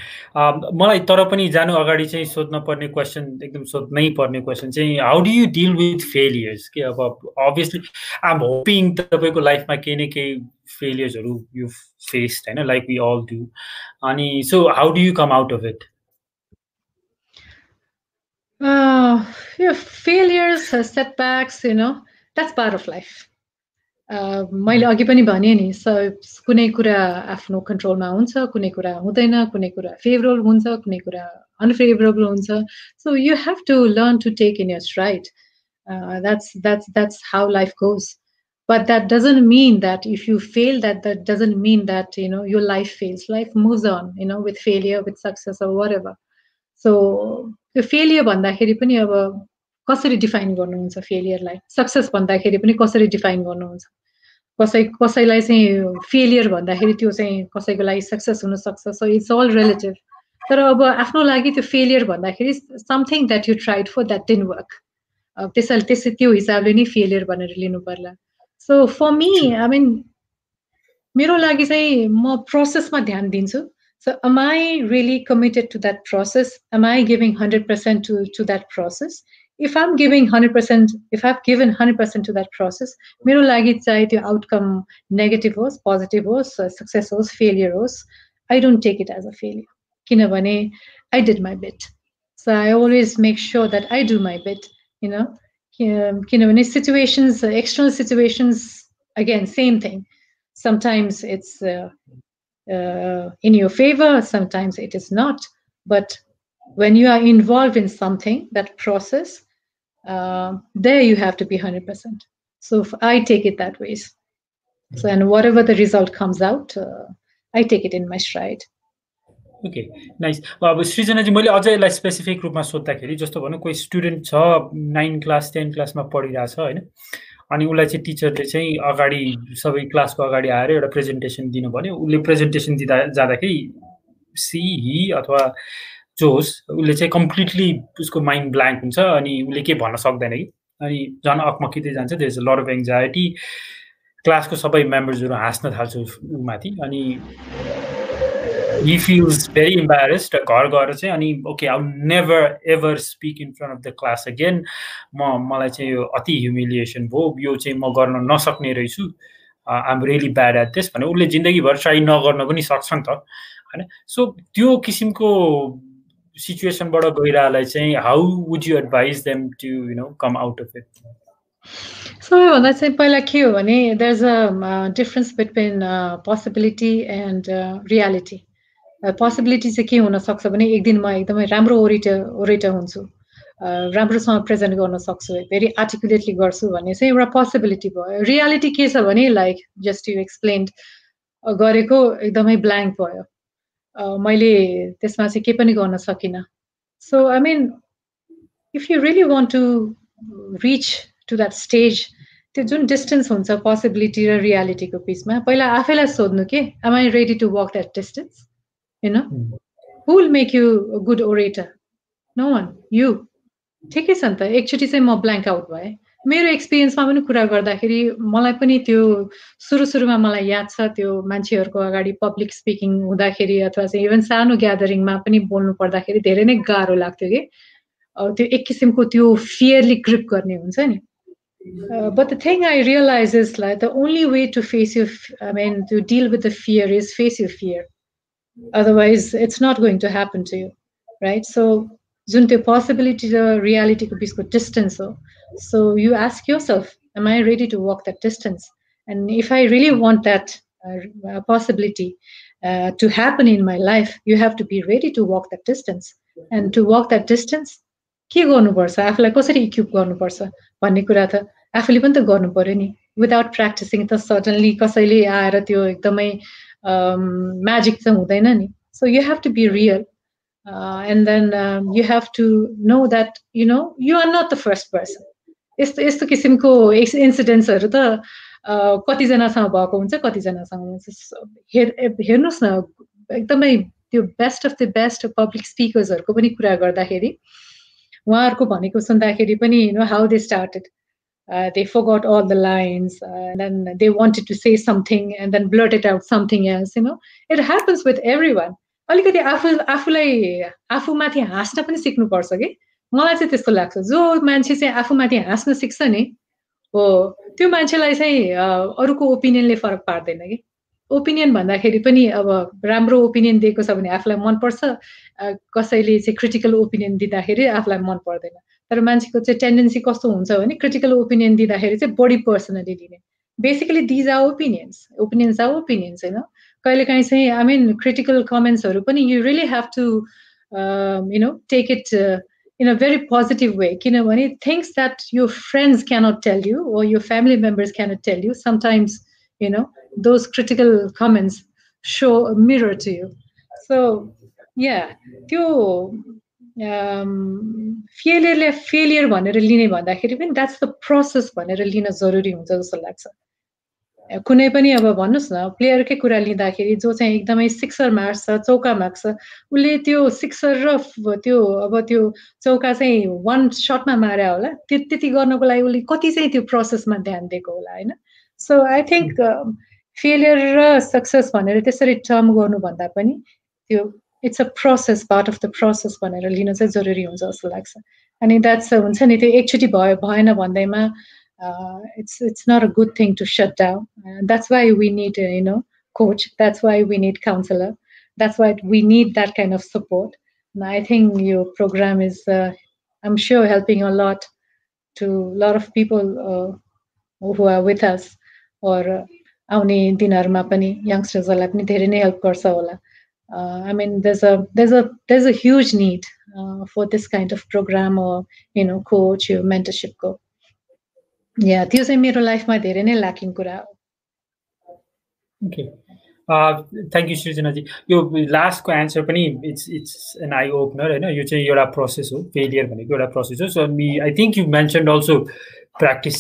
मलाई तर पनि जानु अगाडि चाहिँ सोध्न पर्ने क्वेसन एकदम सोध्नै पर्ने क्वेसन चाहिँ how do you deal with failures के अब अभियसली आइ एम होपिङ तपाईँको लाइफमा केही न केही फेलियर्सहरू यु फेस्ड होइन लाइक वी अल डु अनि so how do you come out of it uh, setbacks, you know, that's part of life. Uh, मैले अघि पनि भने नि स कुनै कुरा आफ्नो कन्ट्रोलमा हुन्छ कुनै कुरा हुँदैन कुनै कुरा फेभरेबल हुन्छ कुनै कुरा अनफेभरेबल हुन्छ। So you have to learn to take in your right that's that's that's how life goes but that doesn't mean that if you fail that that doesn't mean that you know your life fails. Life moves on you know with failure with success or whatever. So त्यो फेलियर भन्दाखेरि पनि अब कसरी डिफाइन गर्नुहुन्छ फेलियरलाई सक्सेस भन्दाखेरि पनि कसरी डिफाइन गर्नुहुन्छ? कसै कसैलाई चाहिँ फेलियर भन्दाखेरि त्यो चाहिँ कसैको लागि सक्सेस हुनसक्छ सो इट्स अल रिलेटिभ तर अब आफ्नो लागि त्यो फेलियर भन्दाखेरि something that you tried for that didn't work त्यसैले त्यसै त्यो हिसाबले नै फेलियर भनेर लिनु पर्ला। So for me I mean मेरो लागि चाहिँ म प्रोसेसमा ध्यान दिन्छु। So am I really committed to that process? Am I giving 100% to, to that process? If I'm giving 100%, if I've given 100% to that process, मेरो लागि चाहे त्यो outcome negative होस्, positive होस्, success होस्, failure होस्, I don't take it as a failure. किनभने I did my bit. So I always make sure that I do my bit, you know. कि- किनभने situations, external situations, again, same thing. Sometimes it's uh, uh, in your favor, sometimes it is not. But when you are involved in something, that process, uh, there you have to be 100%. So I take it that way. So, and whatever the result comes out, uh, I take it in my stride. Okay nice अब सृजनाजी मैले अझ यसलाई स्पेसिफिक रूपमा सोद्धाखेरि जस्तो भनौँ कोही स्टुडेन्ट छ नाइन क्लास टेन क्लासमा पढिरहेछ होइन अनि उसलाई चाहिँ टिचरले चाहिँ अगाडि सबै क्लासको अगाडि आएर एउटा प्रेजेन्टेसन दिनु भन्यो उसले प्रेजेन्टेसन दिँदा जाँदाखेरि सी हि अथवा जो होस् उसले चाहिँ कम्प्लिटली उसको माइन्ड ब्ल्याङ्क हुन्छ अनि उसले के भन्न सक्दैन कि? अनि झन् अकमकिँदै जान्छ there is lot of anxiety क्लासको सबै मेम्बर्सहरू हाँस्न थाल्छ माथि अनि he feels very embarrassed घर गएर चाहिँ अनि okay I never ever speak in front of the class again म मलाई चाहिँ यो अति ह्युमिलिएसन भयो। यो चाहिँ म गर्न नसक्ने रहेछु। I'm really bad at this भने उसले जिन्दगीभर ट्राई नगर्न पनि सक्छ नि त। होइन? सो त्यो किसिमको सिचुएसनबाट गइरहेलाई चाहिँ how would you advise them to you know come out of it सबैभन्दा चाहिँ पहिला के हो भने there is a difference between possibility and reality possibility चाहिँ के हुनसक्छ भने एक दिन म एकदमै राम्रो ओरिटर ओरेटर हुन्छु। राम्रोसँग प्रेजेन्ट गर्न सक्छु भेरी आर्टिकुलेटली गर्छु भन्ने चाहिँ एउटा पोसिबिलिटी भयो। रियालिटी के छ भने लाइक जस्ट यु एक्सप्लेन्ड गरेको एकदमै ब्ल्याङ्क भयो। मैले त्यसमा चाहिँ के पनि गर्न सकिनँ। So I mean if you really want to reach to that stage त्यो जुन डिस्टेन्स हुन्छ पोसिबिलिटी र रियालिटीको बिचमा पहिला आफैलाई सोध्नु के am I ready to walk that distance you know? Mm. who will make you a good orator? No one. You. ठिकै छ नि त एकचोटि चाहिँ म ब्ल्याङ्क आउट भएँ। मेरो एक्सपिरियन्समा पनि कुरा गर्दाखेरि मलाई पनि त्यो सुरु सुरुमा मलाई याद छ त्यो मान्छेहरूको अगाडि पब्लिक स्पिकिङ हुँदाखेरि अथवा चाहिँ इभन सानो ग्यादरिङमा पनि बोल्नु पर्दाखेरि धेरै नै गाह्रो लाग्थ्यो कि। त्यो एक किसिमको त्यो फियरली ग्रिप गर्ने हुन्छ नि। But the thing I realise is like the only way to face you I mean to deal with the fear is face your fear otherwise it's not going to happen to you right? So जुन त्यो पोसिबिलिटी र रियालिटीको बिचको डिस्टेन्स हो so you ask yourself am I ready to walk that distance and if I really want that possibility to happen in my life you have to be ready to walk that distance and to walk that distance के गर्नुपर्छ? आफूलाई कसरी इक्युप गर्नुपर्छ? भन्ने कुरा त आफूले पनि त गर्नु पऱ्यो नि. विदाउट प्र्याक्टिसिङ त सडनली कसैले आएर त्यो एकदमै म्याजिक चाहिँ हुँदैन नि. So you have to be real and then you have to know that you know you are not the first person यस्तो यस्तो किसिमको इन्सिडेन्ट्सहरू त कतिजनासँग भएको हुन्छ कतिजनासँग हुन्छ। हेर हेर्नुहोस् न एकदमै त्यो best of the best public स्पिकर्सहरूको पनि कुरा गर्दाखेरि उहाँहरूको भनेको सुन्दाखेरि पनि you know how they started uh, they forgot all the lines uh, and then they wanted to say something and then blurted out something else you know? It happens with everyone. अलिकति आफू आफूलाई आफूमाथि हाँस्न पनि सिक्नुपर्छ कि? मलाई चाहिँ त्यस्तो लाग्छ। जो मान्छे चाहिँ आफूमाथि हाँस्न सिक्छ नि हो त्यो मान्छेलाई चाहिँ अरूको ओपिनियनले फरक पार्दैन कि? ओपिनियन भन्दाखेरि पनि अब राम्रो ओपिनियन दिएको छ भने आफूलाई मनपर्छ। कसैले चाहिँ क्रिटिकल ओपिनियन दिँदाखेरि आफूलाई मन पर्दैन तर मान्छेको चाहिँ टेन्डेन्सी कस्तो हुन्छ भने क्रिटिकल ओपिनियन दिँदाखेरि चाहिँ बडी पर्सनली लिने basically these are opinions. Opinions are opinions होइन? कहिलेकाहीँ चाहिँ आई मिन क्रिटिकल कमेन्ट्सहरू पनि you really have to you know take it in a very positive way किनभने things that your friends can't tell you or your family members can't tell you sometimes you know those critical comments so mirror to you so या त्यो फेलियरले फेलियर भनेर लिने भन्दाखेरि पनि द्याट्स द प्रोसेस भनेर लिन जरुरी हुन्छ जस्तो लाग्छ। कुनै पनि अब भन्नुहोस् न प्लेयरकै कुरा लिँदाखेरि जो चाहिँ एकदमै सिक्सर मार्छ चौका मार्छ उसले त्यो सिक्सर र त्यो अब त्यो चौका चाहिँ वान सटमा मारे होला त्यो त्यति गर्नको लागि उसले कति चाहिँ त्यो प्रोसेसमा ध्यान दिएको होला होइन? सो आई थिङ्क फेलियर र सक्सेस भनेर त्यसरी टर्म गर्नुभन्दा पनि त्यो it's a process part of the process भनेर लिन चाहिँ जरुरी हुन्छ जस्तो लाग्छ। अनि द्याट्स हुन्छ नि त्यो एकचोटि भयो भएन भन्दैमा It's it's not a good thing to shut down that's why we need you know coach. That's why we need counselor. That's why we need that kind of support. And I think your program is, uh, I'm sure, helping a lot to a lot of people uh, who are with us or uh, आउने दिनहरूमा पनि यङ्स्टर्सहरूलाई पनि धेरै नै हेल्प गर्छ होला I mean there's a there's a there's a huge need uh, for this kind of program or you know coach or mentorship को या त्यो चाहिँ मेरो लाइफमा धेरै नै ल्याकिङ कुरा हो ओके थ्याङ्क यू सृजनाजी यो लास्टको एन्सर पनि it's it's an eye opener होइन यो चाहिँ एउटा प्रोसेस हो फेलियर भनेको एउटा प्रोसेस हो so me I think you mention also practice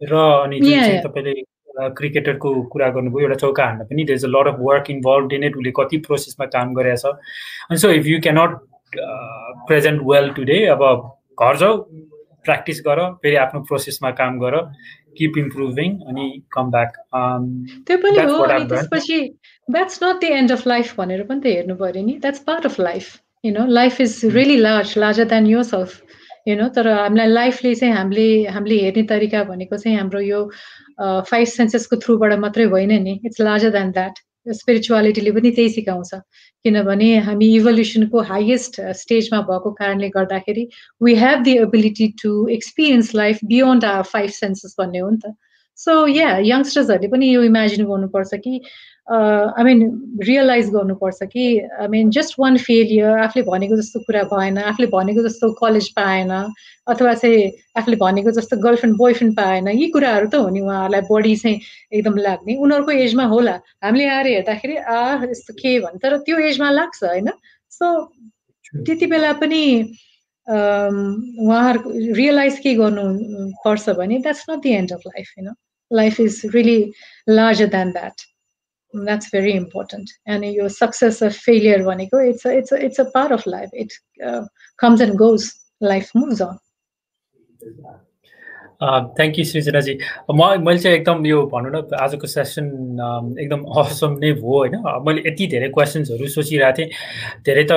र अनि तपाईँले क्रिकेटरको कुरा गर्नुभयो एउटा चौका हान्न पनि there is a lot of work involve in it उसले कति प्रोसेसमा काम गरेछ अनि so if you can't present well today अब घर जाऊ प्र्याक्टिस गर फेरि आफ्नो प्रोसेसमा काम गर किप इम्प्रुभिङ अनि कम ब्याक त्यो पनि हो अनि त्यसपछि that's not the end of life भनेर पनि त हेर्नु पऱ्यो नि। That's part of life you know life is really large larger than yourself you know तर हामीलाई लाइफले चाहिँ हामीले हामीले हेर्ने तरिका भनेको चाहिँ हाम्रो यो फाइभ सेन्सेसको थ्रुबाट मात्रै होइन नि। इट्स लार्जर देन द्याट स्पिरिचुअलिटीले पनि त्यही सिकाउँछ। किनभने हामी इभोल्युसनको हाइएस्ट स्टेजमा भएको कारणले गर्दाखेरि we have the ability to experience life beyond our five senses भन्ने हो नि त। सो या यङ्स्टर्सहरूले पनि यो इमेजिन गर्नुपर्छ कि आई मिन रियलाइज गर्नुपर्छ कि I mean just one failure आफूले भनेको जस्तो कुरा भएन आफूले भनेको जस्तो कलेज पाएन अथवा चाहिँ आफूले भनेको जस्तो गर्लफ्रेन्ड बोयफ्रेन्ड पाएन यी कुराहरू त हो नि उहाँहरूलाई बढी चाहिँ एकदम लाग्ने। उनीहरूको एजमा होला। हामीले आएर हेर्दाखेरि आ यस्तो के भन् तर त्यो एजमा लाग्छ होइन? सो त्यति बेला पनि उहाँहरूको रियलाइज के गर्नु पर्छ भने that's not the end of life होइन life is really larger than that that's very important. And your success or failure भनेको a, it's a part of life. It uh, comes and goes. Life moves on. Thank you Srijanaji म मैले चाहिँ एकदम यो भनौँ न आजको सेसन एकदम असम नै भयो होइन? मैले यति धेरै क्वेसन्सहरू सोचिरहेको थिएँ। धेरै त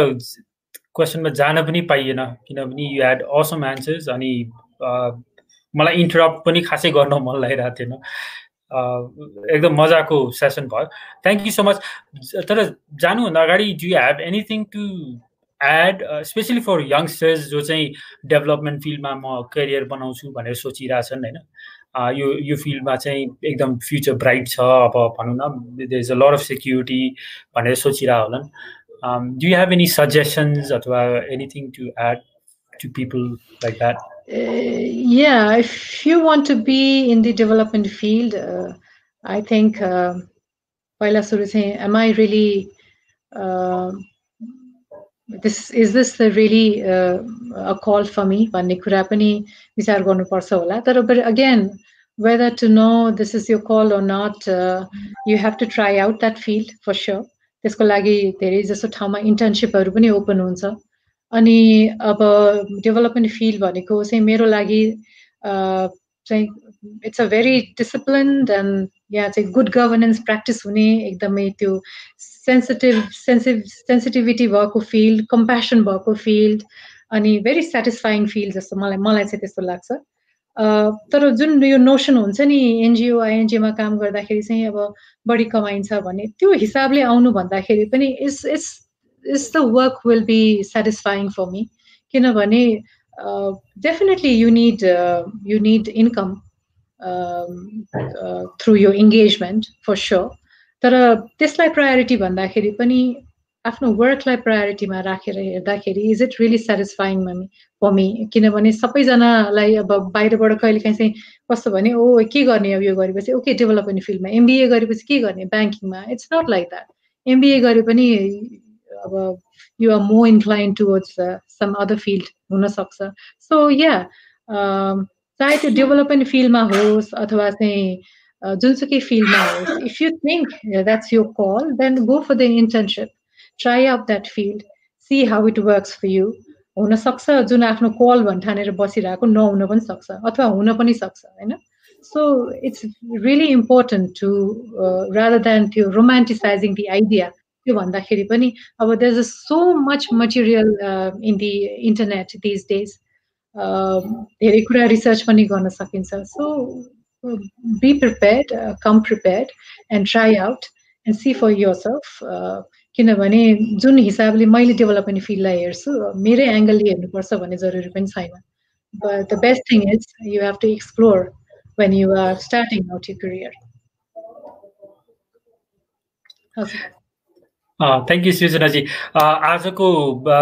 क्वेसनमा जान पनि पाइएन किनभने यु ह्याड असम एन्सर्स अनि मलाई इन्टरप्ट पनि खासै गर्न मन लागिरहेको थिएन। एकदम मजाको सेसन भयो। थ्याङ्क यू सो मच तर जानुभन्दा अगाडि do you have anything to add specially for youngsters जो चाहिँ डेभलपमेन्ट फिल्डमा म करियर बनाउँछु भनेर सोचिरहेछन् होइन? यो यो फिल्डमा चाहिँ एकदम फ्युचर ब्राइट छ अब भनौँ न there is a lot of security भनेर सोचिरह होलान्। डु हेभ एनी सजेसन्स अथवा anything to add to people like that yeah, if you want to be in the development field, uh, I think uh, पहिला सुरु चाहिँ am I really this is this really a call for me भन्ने कुरा पनि विचार गर्नुपर्छ होला तर but again whether to know this is your call or not uh, you have to try out that field for sure त्यसको लागि धेरै जस्तो ठाउँमा इन्टर्नसिपहरू पनि ओपन हुन्छ अनि अब डेभलपमेन्ट फिल्ड भनेको चाहिँ मेरो लागि चाहिँ it's a very disciplined and यहाँ चाहिँ गुड गभर्नेन्स प्र्याक्टिस हुने एकदमै त्यो सेन्सिटिभ सेन्सिभ सेन्सिटिभिटी भएको फिल्ड कम्पेसन भएको फिल्ड अनि भेरी सेटिस्फाइङ फिल्ड जस्तो मलाई मलाई चाहिँ त्यस्तो लाग्छ। तर जुन यो नोसन हुन्छ नि एनजिओ आइएनजिओमा काम गर्दाखेरि चाहिँ अब बढी कमाइन्छ भने त्यो हिसाबले आउनु भन्दाखेरि पनि it's it's is the work will be satisfying for me. Kinabhane uh, definitely you need uh, you need income um, uh, through your engagement for sure. तर त्यसलाई प्रायोरिटी भन्दाखेरि पनि आफ्नो वर्कलाई प्रायोरिटीमा राखेर हेर्दाखेरि is it really satisfying money for me किनभने सबैजनालाई अब बाहिरबाट कहिले काहीँ चाहिँ कस्तो भने ओ के गर्ने अब यो गरेपछि ओके डेभलपमेन्ट फिल्डमा एमबिए गरेपछि के गर्ने ब्याङ्किङमा it's not like that MBA गरे पनि अब you are more incline towards some other field हुनसक्छ सो या चाहे त्यो डेभलपमेन्ट फिल्डमा होस् अथवा चाहिँ जुनसुकै फिल्डमा होस् if you think that's your call then go for the internship try up that field see how it works for you हुनसक्छ जुन आफ्नो कल भन् ठानेर बसिरहेको नहुन पनि सक्छ अथवा हुन पनि सक्छ होइन? So it's really important to rather than त्यो रोमान्टिसाइजिङ दि आइडिया त्यो भन्दाखेरि पनि अब there is so much material in the internet these days धेरै कुरा रिसर्च पनि गर्न सकिन्छ. So be prepared come prepared and try out and see for yourself किनभने जुन हिसाबले मैले डेभलपमेन्ट फिल्डलाई हेर्छु मेरै एङ्गलले हेर्नुपर्छ भन्ने जरुरी पनि छैन. But the best thing is you have to explore when you are starting out you career thank you Srijanaji आजको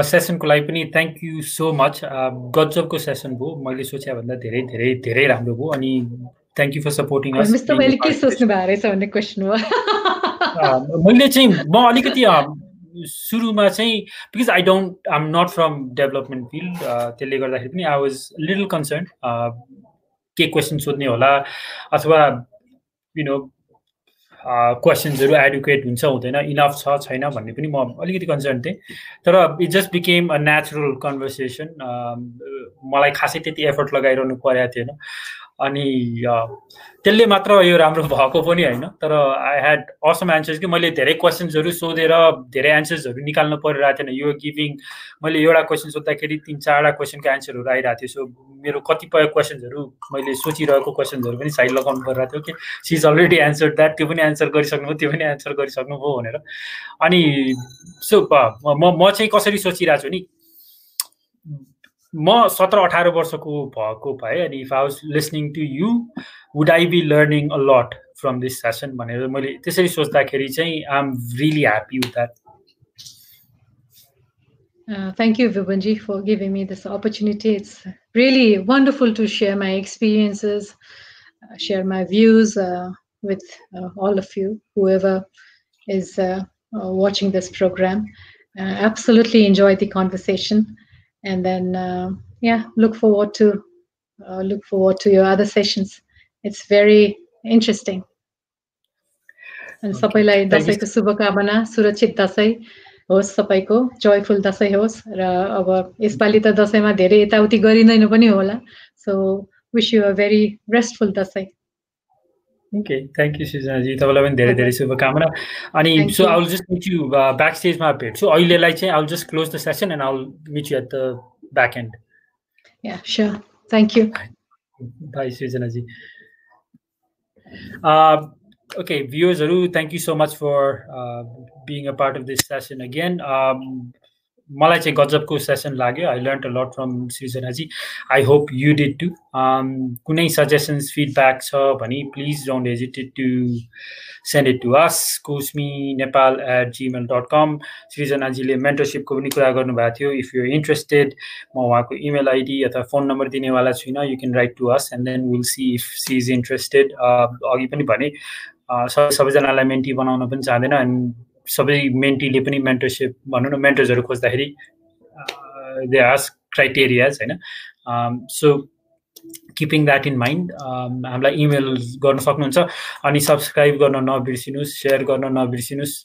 सेसनको लागि पनि थ्याङ्क यू सो मच गजबको सेसन भयो। मैले सोचेभन्दा धेरै धेरै धेरै राम्रो भयो अनि थ्याङ्क यू फर सपोर्टिङ मैले चाहिँ म अलिकति सुरुमा चाहिँ because I don't I am not from development field त्यसले गर्दाखेरि पनि आई वाज लिटल कन्सर्न के क्वेसन सोध्ने होला अथवा यु नो क्वेसन्सहरू एडुकेट हुन्छ हुँदैन इनफ छ छैन भन्ने पनि म अलिकति कन्सर्न थिएँ। तर it just became a natural conversation मलाई खासै त्यति एफर्ट लगाइरहनु परेको थिएन। अनि त्यसले मात्र यो राम्रो भएको पनि होइन। तर आई ह्याड असम एन्सर्स कि मैले धेरै क्वेसन्सहरू सोधेर धेरै एन्सर्सहरू निकाल्नु परिरहेको थिएन। यो गिभिङ मैले एउटा क्वेसन सोद्धाखेरि तिन चारवटा क्वेसनको एन्सरहरू आइरहेको थियो। सो मेरो कतिपय क्वेसन्सहरू मैले सोचिरहेको क्वेसन्सहरू पनि साइड लगाउनु परिरहेको थियो कि she is already answer that त्यो पनि एन्सर गरिसक्नुभयो त्यो पनि एन्सर गरिसक्नुभयो भनेर। अनि सो म म चाहिँ कसरी सोचिरहेको छु नि म सत्र अठार वर्षको भएको भए अनि if I was listening to you would I be learning a lot from this session भनेर मैले त्यसरी सोच्दाखेरि चाहिँ I am really happy with that Uh, thank you, Vibhanji, for giving me this opportunity. It's really wonderful to share my experiences, uh, share my views uh, with uh, all of you, whoever is uh, uh, watching this program. absolutely enjoy the conversation and then uh, yeah look forward to uh, look forward to your other sessions it's very interesting अनि सबैलाई दसैँको शुभकामना सुरक्षित दसैँ होस् सबैको जोयफुल दसैँ होस् र अब यसपालि त दसैँमा धेरै यताउति गरिँदैन पनि होला so wish you a very restful Dashain okay thank you सृजनाजी तपाईँलाई पनि धेरै धेरै शुभकामना अनि so I'll just meet you back स्टेजमा भेट्छु अहिलेलाई चाहिँ I'll just close the session and I'll meet you at the back end. Yeah, sure. Thank you. Bye, Sujanaji. Uh, okay, viewers, thank you so much for uh, being a part of this session again. Um, मलाई चाहिँ गजबको सेसन लाग्यो। I learn a lot from Srijanaji I hope you did too कुनै सजेसन्स फिडब्याक छ भने please don't hesitated to send it to us cosmi Nepal at Gmail dot com सृजनाजीले मेन्टरसिपको पनि कुरा गर्नुभएको थियो। इफ यु इन्ट्रेस्टेड म उहाँको इमेल आइडी अथवा फोन नम्बर दिनेवाला छुइनँ। You can write to us and then will see if she is interested अघि पनि भने सबैजनालाई मेन्टी बनाउन पनि चाहँदैन। एन्ड सबै मेन्टीले पनि मेन्टरसिप भनौँ न मेन्टर्सहरू खोज्दाखेरि दे आर्स क्राइटेरियाज होइन? So keeping that in mind हामीलाई इमेल गर्न सक्नुहुन्छ अनि सब्सक्राइब गर्न नबिर्सिनुहोस् सेयर गर्न नबिर्सिनुहोस्।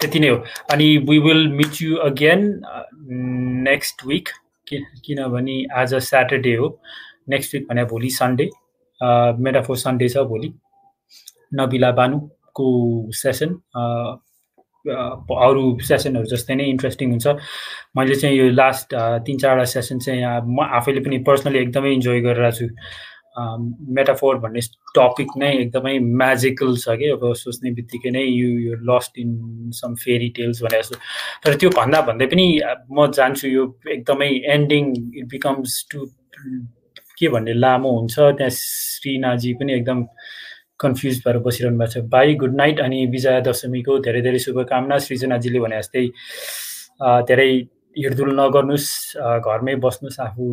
त्यति नै हो। अनि we will meet you again next week किनभने आज स्याटरडे हो। नेक्स्ट विक भने भोलि सन्डे मेटाफोर सन्डे छ भोलि। नबिला बानु। को सेसन अरू सेसनहरू जस्तै नै इन्ट्रेस्टिङ हुन्छ। मैले चाहिँ यो लास्ट तिन चारवटा सेसन चाहिँ म आफैले पनि पर्सनली एकदमै इन्जोय गरिरहेको छु। मेटाफोर भन्ने टपिक नै एकदमै म्याजिकल छ कि अब सोच्ने बित्तिकै नै यु यो lost in some fairy tales भने जस्तो तर त्यो भन्दा भन्दै पनि म जान्छु यो एकदमै एन्डिङ इट बिकम्स टु के भन्ने लामो हुन्छ त्यहाँ श्रीनाजी पनि एकदम कन्फ्युज भएर बसिरहनु भएको छ। बाई गुड नाइट अनि विजया दशमीको धेरै धेरै शुभकामना। सृजनाजीले भने जस्तै धेरै हिँडडुल नगर्नुहोस् घरमै बस्नुहोस् आफू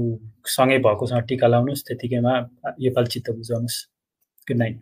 सँगै भएकोसँग टिका लाउनुहोस् त्यतिकैमा योपालि चित्त बुझाउनुहोस्। Good night